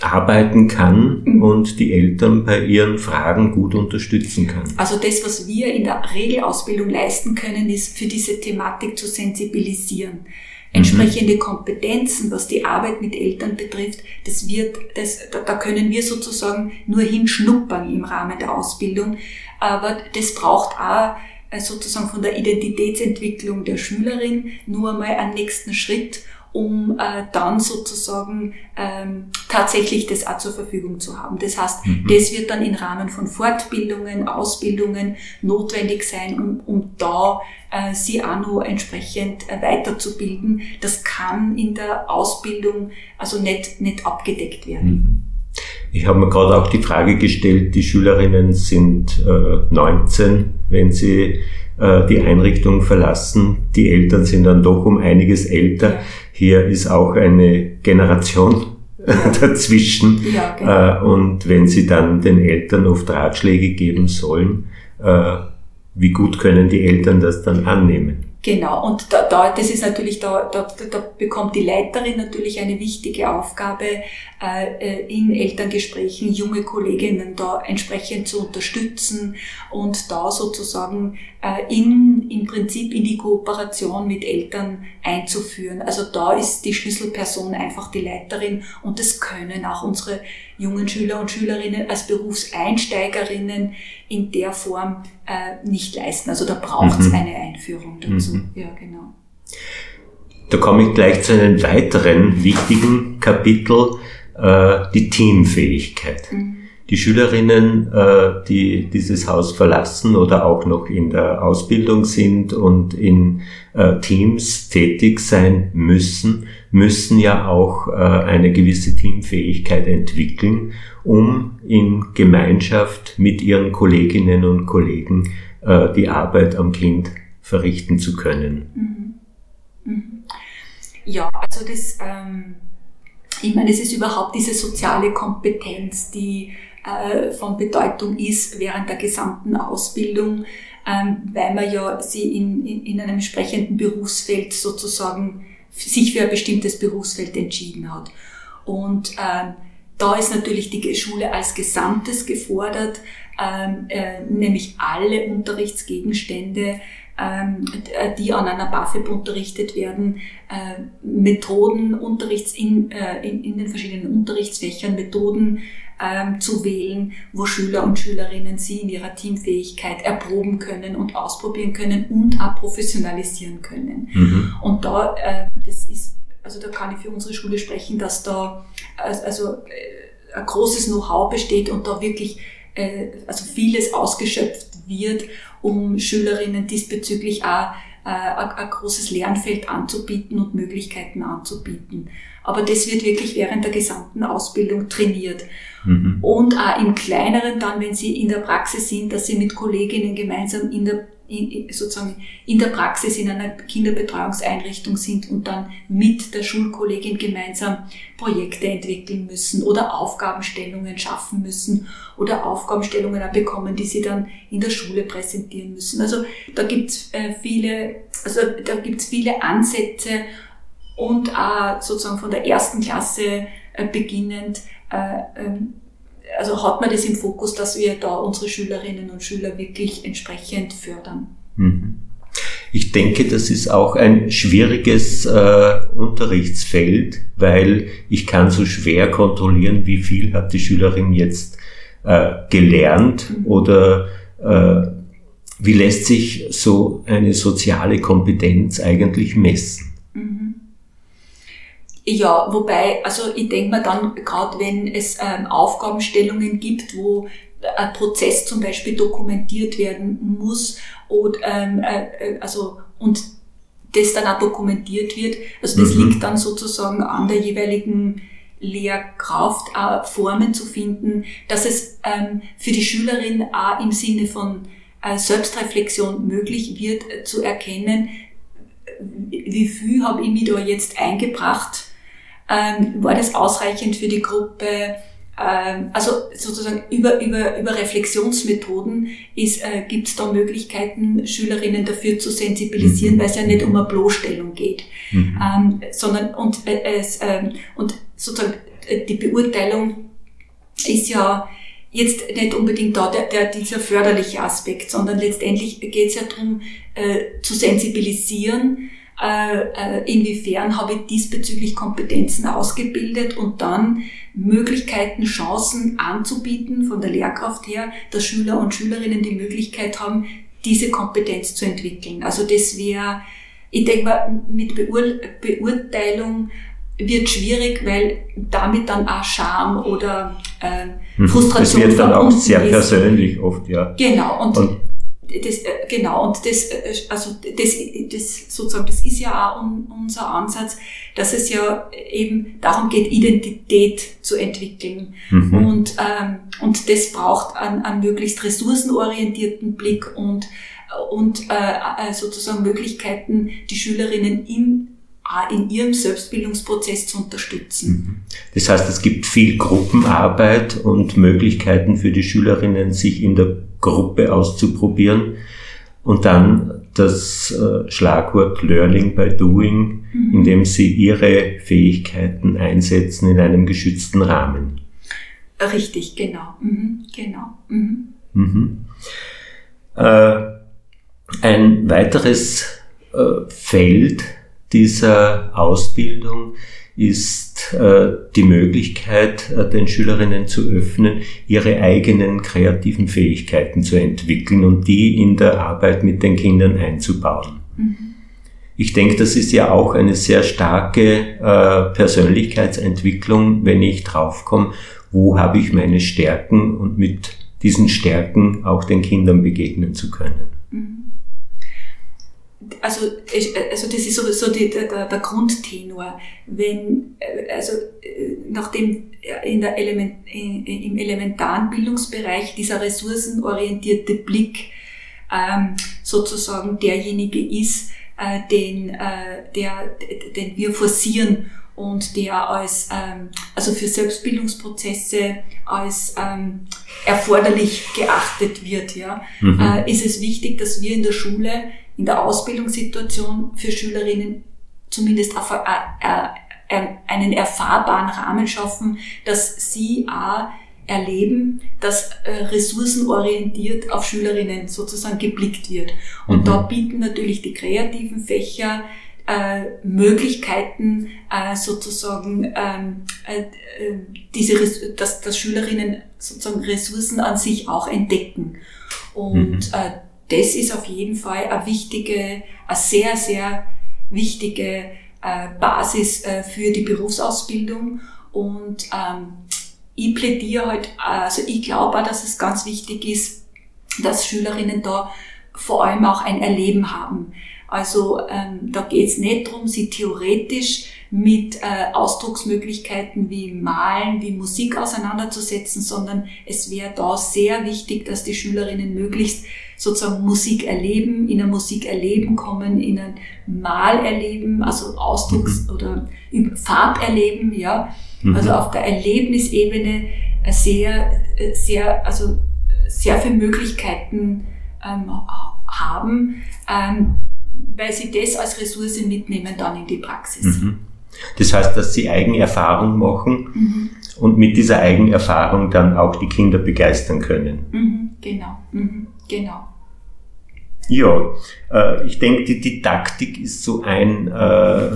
B: arbeiten kann mhm. und die Eltern bei ihren Fragen gut unterstützen kann.
C: Also das, was wir in der Regelausbildung leisten können, ist für diese Thematik zu sensibilisieren. Mhm. Entsprechende Kompetenzen, was die Arbeit mit Eltern betrifft, das wird, das, da können wir sozusagen nur hinschnuppern im Rahmen der Ausbildung. Aber das braucht auch äh, sozusagen von der Identitätsentwicklung der Schülerin nur einmal einen nächsten Schritt um äh, dann sozusagen ähm, tatsächlich das auch zur Verfügung zu haben. Das heißt, mhm. das wird dann im Rahmen von Fortbildungen, Ausbildungen notwendig sein, um, um da äh, sie auch noch entsprechend äh, weiterzubilden. Das kann in der Ausbildung also nicht, nicht abgedeckt werden. Mhm.
B: Ich habe mir gerade auch die Frage gestellt, die Schülerinnen sind äh, 19, wenn sie äh, die Einrichtung verlassen. Die Eltern sind dann doch um einiges älter. Hier ist auch eine Generation dazwischen. Ja, genau. Äh, und wenn sie dann den Eltern oft Ratschläge geben sollen, äh, wie gut können die Eltern das dann annehmen?
C: Genau, und da, da, das ist natürlich, da, da, da bekommt die Leiterin natürlich eine wichtige Aufgabe, äh, äh, in Elterngesprächen junge Kolleginnen da entsprechend zu unterstützen und da sozusagen äh, in, im Prinzip in die Kooperation mit Eltern einzuführen. Also da ist die Schlüsselperson einfach die Leiterin und das können auch unsere jungen Schüler und Schülerinnen als Berufseinsteigerinnen in der Form äh, nicht leisten. Also da braucht es mhm. eine Einführung dazu. Mhm. Ja, genau.
B: Da komme ich gleich zu einem weiteren wichtigen Kapitel, äh, die Teamfähigkeit. Mhm. Die Schülerinnen, äh, die dieses Haus verlassen oder auch noch in der Ausbildung sind und in äh, Teams tätig sein müssen, müssen ja auch äh, eine gewisse Teamfähigkeit entwickeln, um in Gemeinschaft mit ihren Kolleginnen und Kollegen äh, die Arbeit am Kind verrichten zu können.
C: Mhm. Mhm. Ja, also das ähm ich meine, es ist überhaupt diese soziale Kompetenz, die von Bedeutung ist während der gesamten Ausbildung, ähm, weil man ja sie in, in, in einem entsprechenden Berufsfeld sozusagen sich für ein bestimmtes Berufsfeld entschieden hat. Und ähm, da ist natürlich die Schule als Gesamtes gefordert, ähm, äh, nämlich alle Unterrichtsgegenstände ähm, die an einer BAföB unterrichtet werden, äh, Methoden, Unterrichts in, äh, in, in den verschiedenen Unterrichtsfächern, Methoden ähm, zu wählen, wo Schüler und Schülerinnen sie in ihrer Teamfähigkeit erproben können und ausprobieren können und auch professionalisieren können. Mhm. Und da, äh, das ist, also da kann ich für unsere Schule sprechen, dass da also äh, ein großes Know-how besteht und da wirklich äh, also vieles ausgeschöpft wird, um Schülerinnen diesbezüglich auch äh, ein großes Lernfeld anzubieten und Möglichkeiten anzubieten. Aber das wird wirklich während der gesamten Ausbildung trainiert. Mhm. Und auch im kleineren dann, wenn sie in der Praxis sind, dass sie mit Kolleginnen gemeinsam in der in, sozusagen in der Praxis in einer Kinderbetreuungseinrichtung sind und dann mit der Schulkollegin gemeinsam Projekte entwickeln müssen oder Aufgabenstellungen schaffen müssen oder Aufgabenstellungen bekommen, die sie dann in der Schule präsentieren müssen. Also da gibt's äh, viele, also da gibt's viele Ansätze und auch sozusagen von der ersten Klasse äh, beginnend also hat man das im Fokus, dass wir da unsere Schülerinnen und Schüler wirklich entsprechend fördern. Mhm.
B: Ich denke, das ist auch ein schwieriges äh, Unterrichtsfeld, weil ich kann so schwer kontrollieren, wie viel hat die Schülerin jetzt äh, gelernt mhm. oder äh, wie lässt sich so eine soziale Kompetenz eigentlich messen. Mhm.
C: Ja, wobei, also ich denke mir dann, gerade wenn es ähm, Aufgabenstellungen gibt, wo ein Prozess zum Beispiel dokumentiert werden muss und, ähm, äh, äh, also, und das dann auch dokumentiert wird, also das mhm. liegt dann sozusagen an der jeweiligen Lehrkraft, auch Formen zu finden, dass es ähm, für die Schülerin auch im Sinne von äh, Selbstreflexion möglich wird, äh, zu erkennen, wie viel habe ich mich da jetzt eingebracht ähm, war das ausreichend für die Gruppe? Ähm, also sozusagen über, über, über Reflexionsmethoden ist, äh, gibt es da Möglichkeiten, Schülerinnen dafür zu sensibilisieren, mhm. weil es ja nicht um eine Bloßstellung geht, mhm. ähm, sondern und, äh, es, ähm, und sozusagen äh, die Beurteilung ist ja jetzt nicht unbedingt da der, der, dieser förderliche Aspekt, sondern letztendlich geht es ja darum, äh, zu sensibilisieren, äh, äh, inwiefern habe ich diesbezüglich Kompetenzen ausgebildet und dann Möglichkeiten, Chancen anzubieten von der Lehrkraft her, dass Schüler und Schülerinnen die Möglichkeit haben, diese Kompetenz zu entwickeln. Also das wäre, ich denke mal, mit Beur Beurteilung wird schwierig, weil damit dann auch Scham oder äh, Frustration
B: Das wird dann auch sehr ist. persönlich oft, ja.
C: Genau. Und, und das, äh, genau, und das, äh, also das, das sozusagen, das ist ja auch unser Ansatz, dass es ja eben darum geht, Identität zu entwickeln. Mhm. Und, ähm, und das braucht einen, einen möglichst ressourcenorientierten Blick und, und äh, sozusagen Möglichkeiten, die Schülerinnen in in ihrem Selbstbildungsprozess zu unterstützen. Mhm.
B: Das heißt, es gibt viel Gruppenarbeit und Möglichkeiten für die Schülerinnen, sich in der Gruppe auszuprobieren. Und dann das äh, Schlagwort Learning by Doing, mhm. indem sie ihre Fähigkeiten einsetzen in einem geschützten Rahmen.
C: Richtig, genau. Mhm. genau. Mhm.
B: Mhm. Äh, ein weiteres äh, Feld dieser Ausbildung ist äh, die Möglichkeit, äh, den Schülerinnen zu öffnen, ihre eigenen kreativen Fähigkeiten zu entwickeln und die in der Arbeit mit den Kindern einzubauen. Mhm. Ich denke, das ist ja auch eine sehr starke äh, Persönlichkeitsentwicklung, wenn ich draufkomme, wo habe ich meine Stärken und mit diesen Stärken auch den Kindern begegnen zu können. Mhm
C: also, also das ist sowieso die, der, der Grundtenor. Wenn, äh, also äh, nachdem in der Element, in, im elementaren Bildungsbereich dieser ressourcenorientierte Blick ähm, sozusagen derjenige ist, äh, den, äh, der, den wir forcieren und der als, ähm, also für Selbstbildungsprozesse als ähm, erforderlich geachtet wird, ja, mhm. äh, ist es wichtig, dass wir in der Schule in der Ausbildungssituation für Schülerinnen zumindest einen erfahrbaren Rahmen schaffen, dass sie auch erleben, dass äh, ressourcenorientiert auf Schülerinnen sozusagen geblickt wird. Und mhm. da bieten natürlich die kreativen Fächer äh, Möglichkeiten äh, sozusagen ähm, äh, äh, diese dass, dass Schülerinnen sozusagen Ressourcen an sich auch entdecken und mhm. äh, das ist auf jeden Fall eine wichtige eine sehr sehr wichtige äh, Basis äh, für die Berufsausbildung. Und ähm, ich plädiere halt also ich glaube auch dass es ganz wichtig ist dass Schülerinnen da vor allem auch ein Erleben haben also ähm, da geht es nicht darum, sie theoretisch mit äh, Ausdrucksmöglichkeiten wie Malen, wie Musik auseinanderzusetzen, sondern es wäre da sehr wichtig, dass die Schülerinnen möglichst sozusagen Musik erleben, in ein Musik erleben kommen, in ein Mal erleben, also Ausdrucks- mhm. oder Farb erleben, ja. Mhm. Also auf der Erlebnisebene sehr, sehr, also sehr viele Möglichkeiten ähm, haben. Ähm, weil sie das als Ressource mitnehmen dann in die Praxis. Mhm.
B: Das heißt, dass sie Eigenerfahrung machen mhm. und mit dieser Eigenerfahrung dann auch die Kinder begeistern können.
C: Mhm, genau, mhm, genau.
B: Ja, äh, ich denke, die Didaktik ist so ein äh,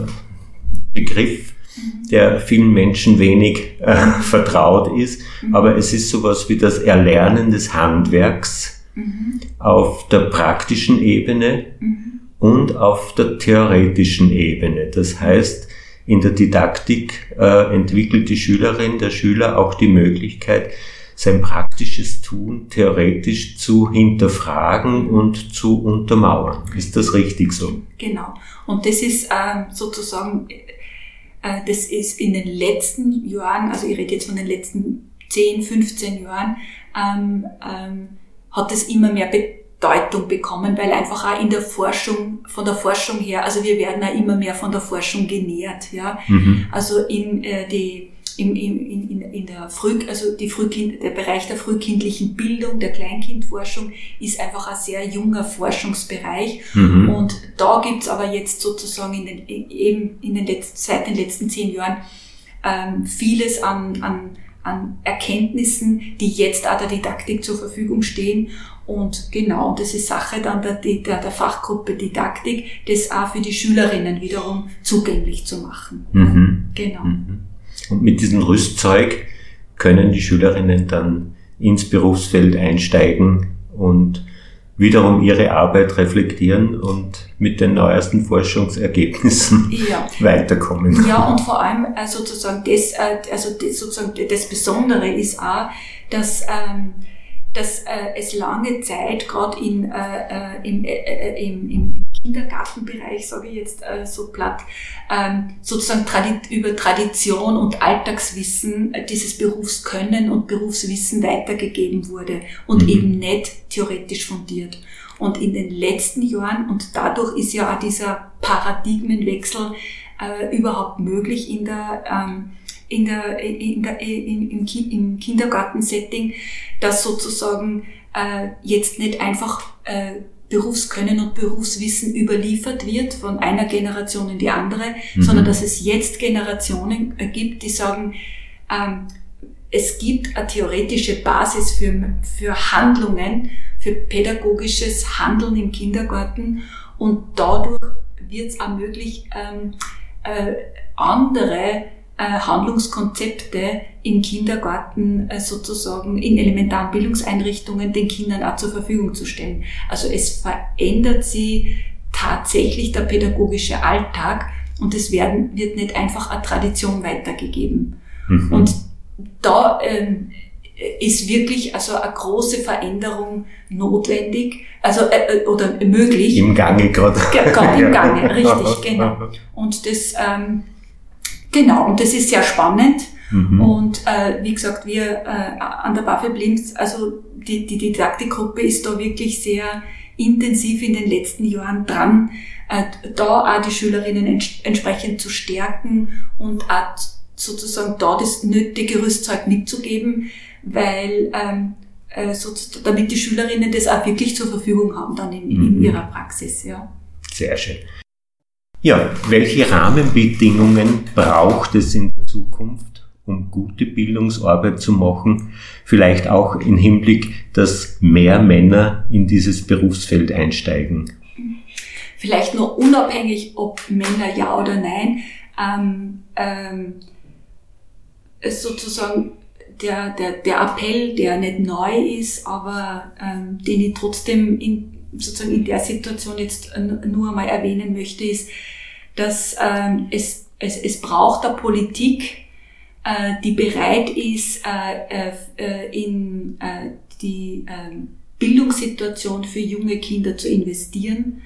B: Begriff, mhm. der vielen Menschen wenig äh, vertraut ist, mhm. aber es ist sowas wie das Erlernen des Handwerks mhm. auf der praktischen Ebene und auf der theoretischen Ebene. Das heißt, in der Didaktik äh, entwickelt die Schülerin, der Schüler auch die Möglichkeit, sein praktisches Tun theoretisch zu hinterfragen und zu untermauern. Ist das richtig so?
C: Genau. Und das ist ähm, sozusagen, äh, das ist in den letzten Jahren, also ich rede jetzt von den letzten 10, 15 Jahren, ähm, ähm, hat es immer mehr Bedeutung bekommen, weil einfach auch in der Forschung, von der Forschung her, also wir werden auch immer mehr von der Forschung genährt, ja. Mhm. Also in äh, die in, in, in, in der Früh, also die Frühkind, der Bereich der frühkindlichen Bildung, der Kleinkindforschung ist einfach ein sehr junger Forschungsbereich. Mhm. Und da gibt's aber jetzt sozusagen in den, eben in den letzten, seit den letzten zehn Jahren ähm, vieles an, an, an Erkenntnissen, die jetzt auch der Didaktik zur Verfügung stehen. Und genau, das ist Sache dann der, der, der Fachgruppe Didaktik, das auch für die Schülerinnen wiederum zugänglich zu machen.
B: Mhm. Genau. Mhm. Und mit diesem Rüstzeug können die Schülerinnen dann ins Berufsfeld einsteigen und wiederum ihre Arbeit reflektieren und mit den neuesten Forschungsergebnissen ja. weiterkommen.
C: Ja, und vor allem äh, sozusagen das, äh, also das, sozusagen das Besondere ist auch, dass ähm, dass äh, es lange Zeit gerade in, äh, im, äh, im, im Kindergartenbereich, sage ich jetzt äh, so platt, ähm, sozusagen Tradi über Tradition und Alltagswissen äh, dieses Berufskönnen und Berufswissen weitergegeben wurde und mhm. eben nicht theoretisch fundiert. Und in den letzten Jahren, und dadurch ist ja auch dieser Paradigmenwechsel äh, überhaupt möglich in der ähm, in der, in der, in, im, im Kindergartensetting, dass sozusagen äh, jetzt nicht einfach äh, Berufskönnen und Berufswissen überliefert wird von einer Generation in die andere, mhm. sondern dass es jetzt Generationen äh, gibt, die sagen, ähm, es gibt eine theoretische Basis für, für Handlungen, für pädagogisches Handeln im Kindergarten und dadurch wird es auch möglich, ähm, äh, andere Handlungskonzepte im Kindergarten äh, sozusagen in elementaren Bildungseinrichtungen den Kindern auch zur Verfügung zu stellen. Also es verändert sie tatsächlich der pädagogische Alltag und es werden, wird nicht einfach eine Tradition weitergegeben. Mhm. Und da ähm, ist wirklich also eine große Veränderung notwendig, also äh, äh oder möglich.
B: Im Gange gerade.
C: Gerade im Gange, richtig, genau. Und das ähm, Genau, und das ist sehr spannend. Mhm. Und äh, wie gesagt, wir äh, an der Waffe Blinz, also die, die Didaktikgruppe ist da wirklich sehr intensiv in den letzten Jahren dran, äh, da auch die Schülerinnen ents entsprechend zu stärken und auch sozusagen da das nötige Rüstzeug mitzugeben, weil ähm, äh, so, damit die Schülerinnen das auch wirklich zur Verfügung haben dann in, in mhm. ihrer Praxis. Ja.
B: Sehr schön. Ja, welche Rahmenbedingungen braucht es in der Zukunft, um gute Bildungsarbeit zu machen, vielleicht auch im Hinblick, dass mehr Männer in dieses Berufsfeld einsteigen?
C: Vielleicht nur unabhängig, ob Männer ja oder nein, ähm, ähm, sozusagen der, der, der Appell, der nicht neu ist, aber ähm, den ich trotzdem in, sozusagen in der Situation jetzt nur einmal erwähnen möchte, ist, dass ähm, es, es, es braucht eine Politik, äh, die bereit ist, äh, äh, in äh, die äh, Bildungssituation für junge Kinder zu investieren.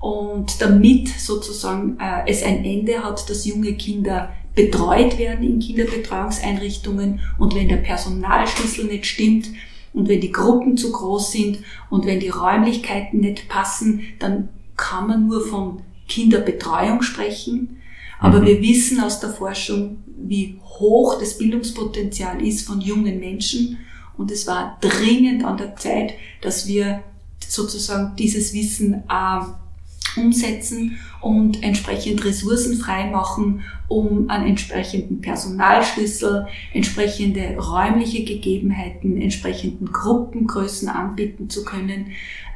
C: Und damit sozusagen äh, es ein Ende hat, dass junge Kinder betreut werden in Kinderbetreuungseinrichtungen und wenn der Personalschlüssel nicht stimmt und wenn die Gruppen zu groß sind und wenn die Räumlichkeiten nicht passen, dann kann man nur von Kinderbetreuung sprechen. Aber mhm. wir wissen aus der Forschung, wie hoch das Bildungspotenzial ist von jungen Menschen und es war dringend an der Zeit, dass wir sozusagen dieses Wissen äh, umsetzen und entsprechend Ressourcen freimachen, um einen entsprechenden Personalschlüssel, entsprechende räumliche Gegebenheiten, entsprechenden Gruppengrößen anbieten zu können,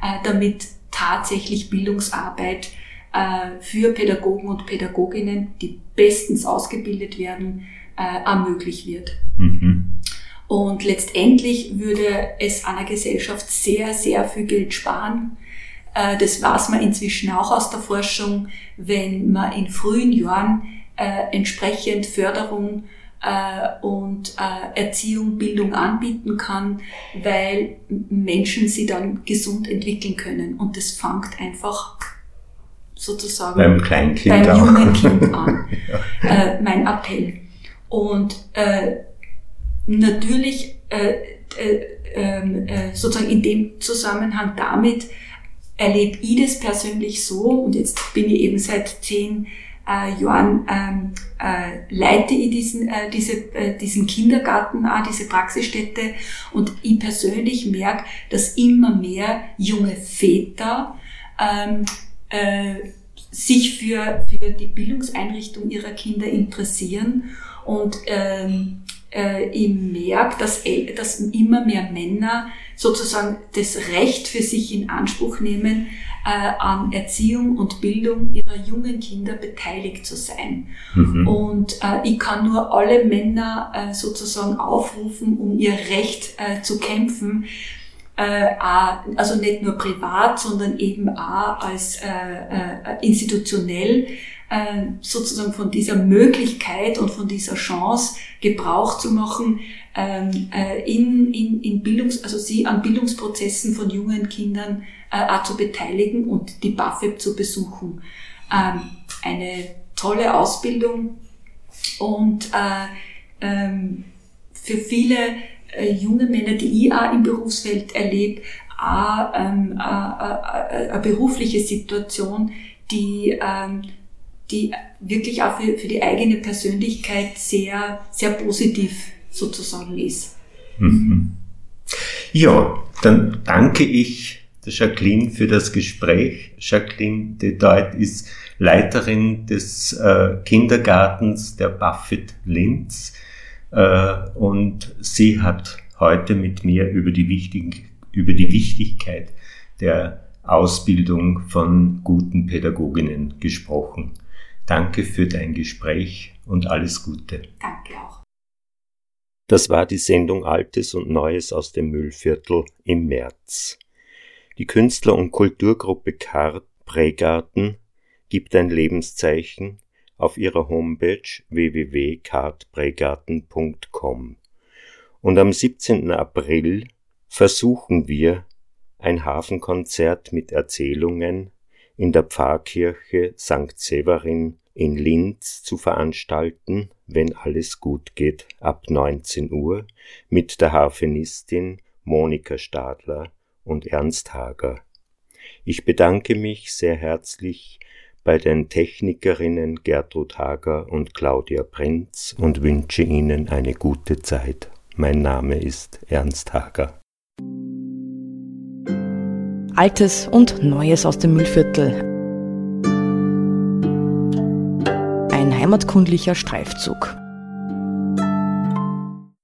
C: äh, damit tatsächlich Bildungsarbeit äh, für Pädagogen und Pädagoginnen, die bestens ausgebildet werden, äh, ermöglicht wird. Mhm. Und letztendlich würde es einer Gesellschaft sehr, sehr viel Geld sparen, äh, das weiß man inzwischen auch aus der Forschung, wenn man in frühen Jahren äh, entsprechend Förderung äh, und Erziehung, Bildung anbieten kann, weil Menschen sie dann gesund entwickeln können. Und das fängt einfach sozusagen
B: beim Kleinkind
C: beim jungen Kind an. ja. mein Appell. Und natürlich ähm, sozusagen in dem Zusammenhang damit erlebe ich das persönlich so und jetzt bin ich eben seit zehn äh, Jahren ähm, äh, leite ich diesen, äh, diese, äh, diesen Kindergarten, auch diese Praxisstätte und ich persönlich merke, dass immer mehr junge Väter ähm, äh, sich für, für die Bildungseinrichtung ihrer Kinder interessieren und ähm, äh, ich merke, dass, dass immer mehr Männer sozusagen das Recht für sich in Anspruch nehmen, äh, an Erziehung und Bildung ihrer jungen Kinder beteiligt zu sein. Mhm. Und äh, ich kann nur alle Männer äh, sozusagen aufrufen, um ihr Recht äh, zu kämpfen. Äh, also nicht nur privat, sondern eben auch als äh, äh, institutionell äh, sozusagen von dieser Möglichkeit und von dieser Chance Gebrauch zu machen, ähm, äh, in, in, in Bildungs-, also sie an Bildungsprozessen von jungen Kindern äh, auch zu beteiligen und die BAföG zu besuchen. Ähm, eine tolle Ausbildung und äh, ähm, für viele äh, junge Männer, die ich auch im Berufsfeld erlebe, auch ähm, eine berufliche Situation, die, ähm, die wirklich auch für, für die eigene Persönlichkeit sehr, sehr positiv sozusagen ist. Mhm.
B: Ja, dann danke ich der Jacqueline für das Gespräch. Jacqueline de Deut ist Leiterin des äh, Kindergartens der Buffett Linz und sie hat heute mit mir über die, wichtigen, über die Wichtigkeit der Ausbildung von guten Pädagoginnen gesprochen. Danke für dein Gespräch und alles Gute.
C: Danke auch.
B: Das war die Sendung Altes und Neues aus dem Müllviertel im März. Die Künstler- und Kulturgruppe Kart Prägarten gibt ein Lebenszeichen auf ihrer Homepage www.kartprägarten.com. Und am 17. April versuchen wir ein Hafenkonzert mit Erzählungen in der Pfarrkirche St. Severin in Linz zu veranstalten, wenn alles gut geht, ab 19 Uhr mit der Harfenistin Monika Stadler und Ernst Hager. Ich bedanke mich sehr herzlich bei den Technikerinnen Gertrud Hager und Claudia Prinz und wünsche Ihnen eine gute Zeit. Mein Name ist Ernst Hager.
A: Altes und Neues aus dem Müllviertel heimatkundlicher Streifzug.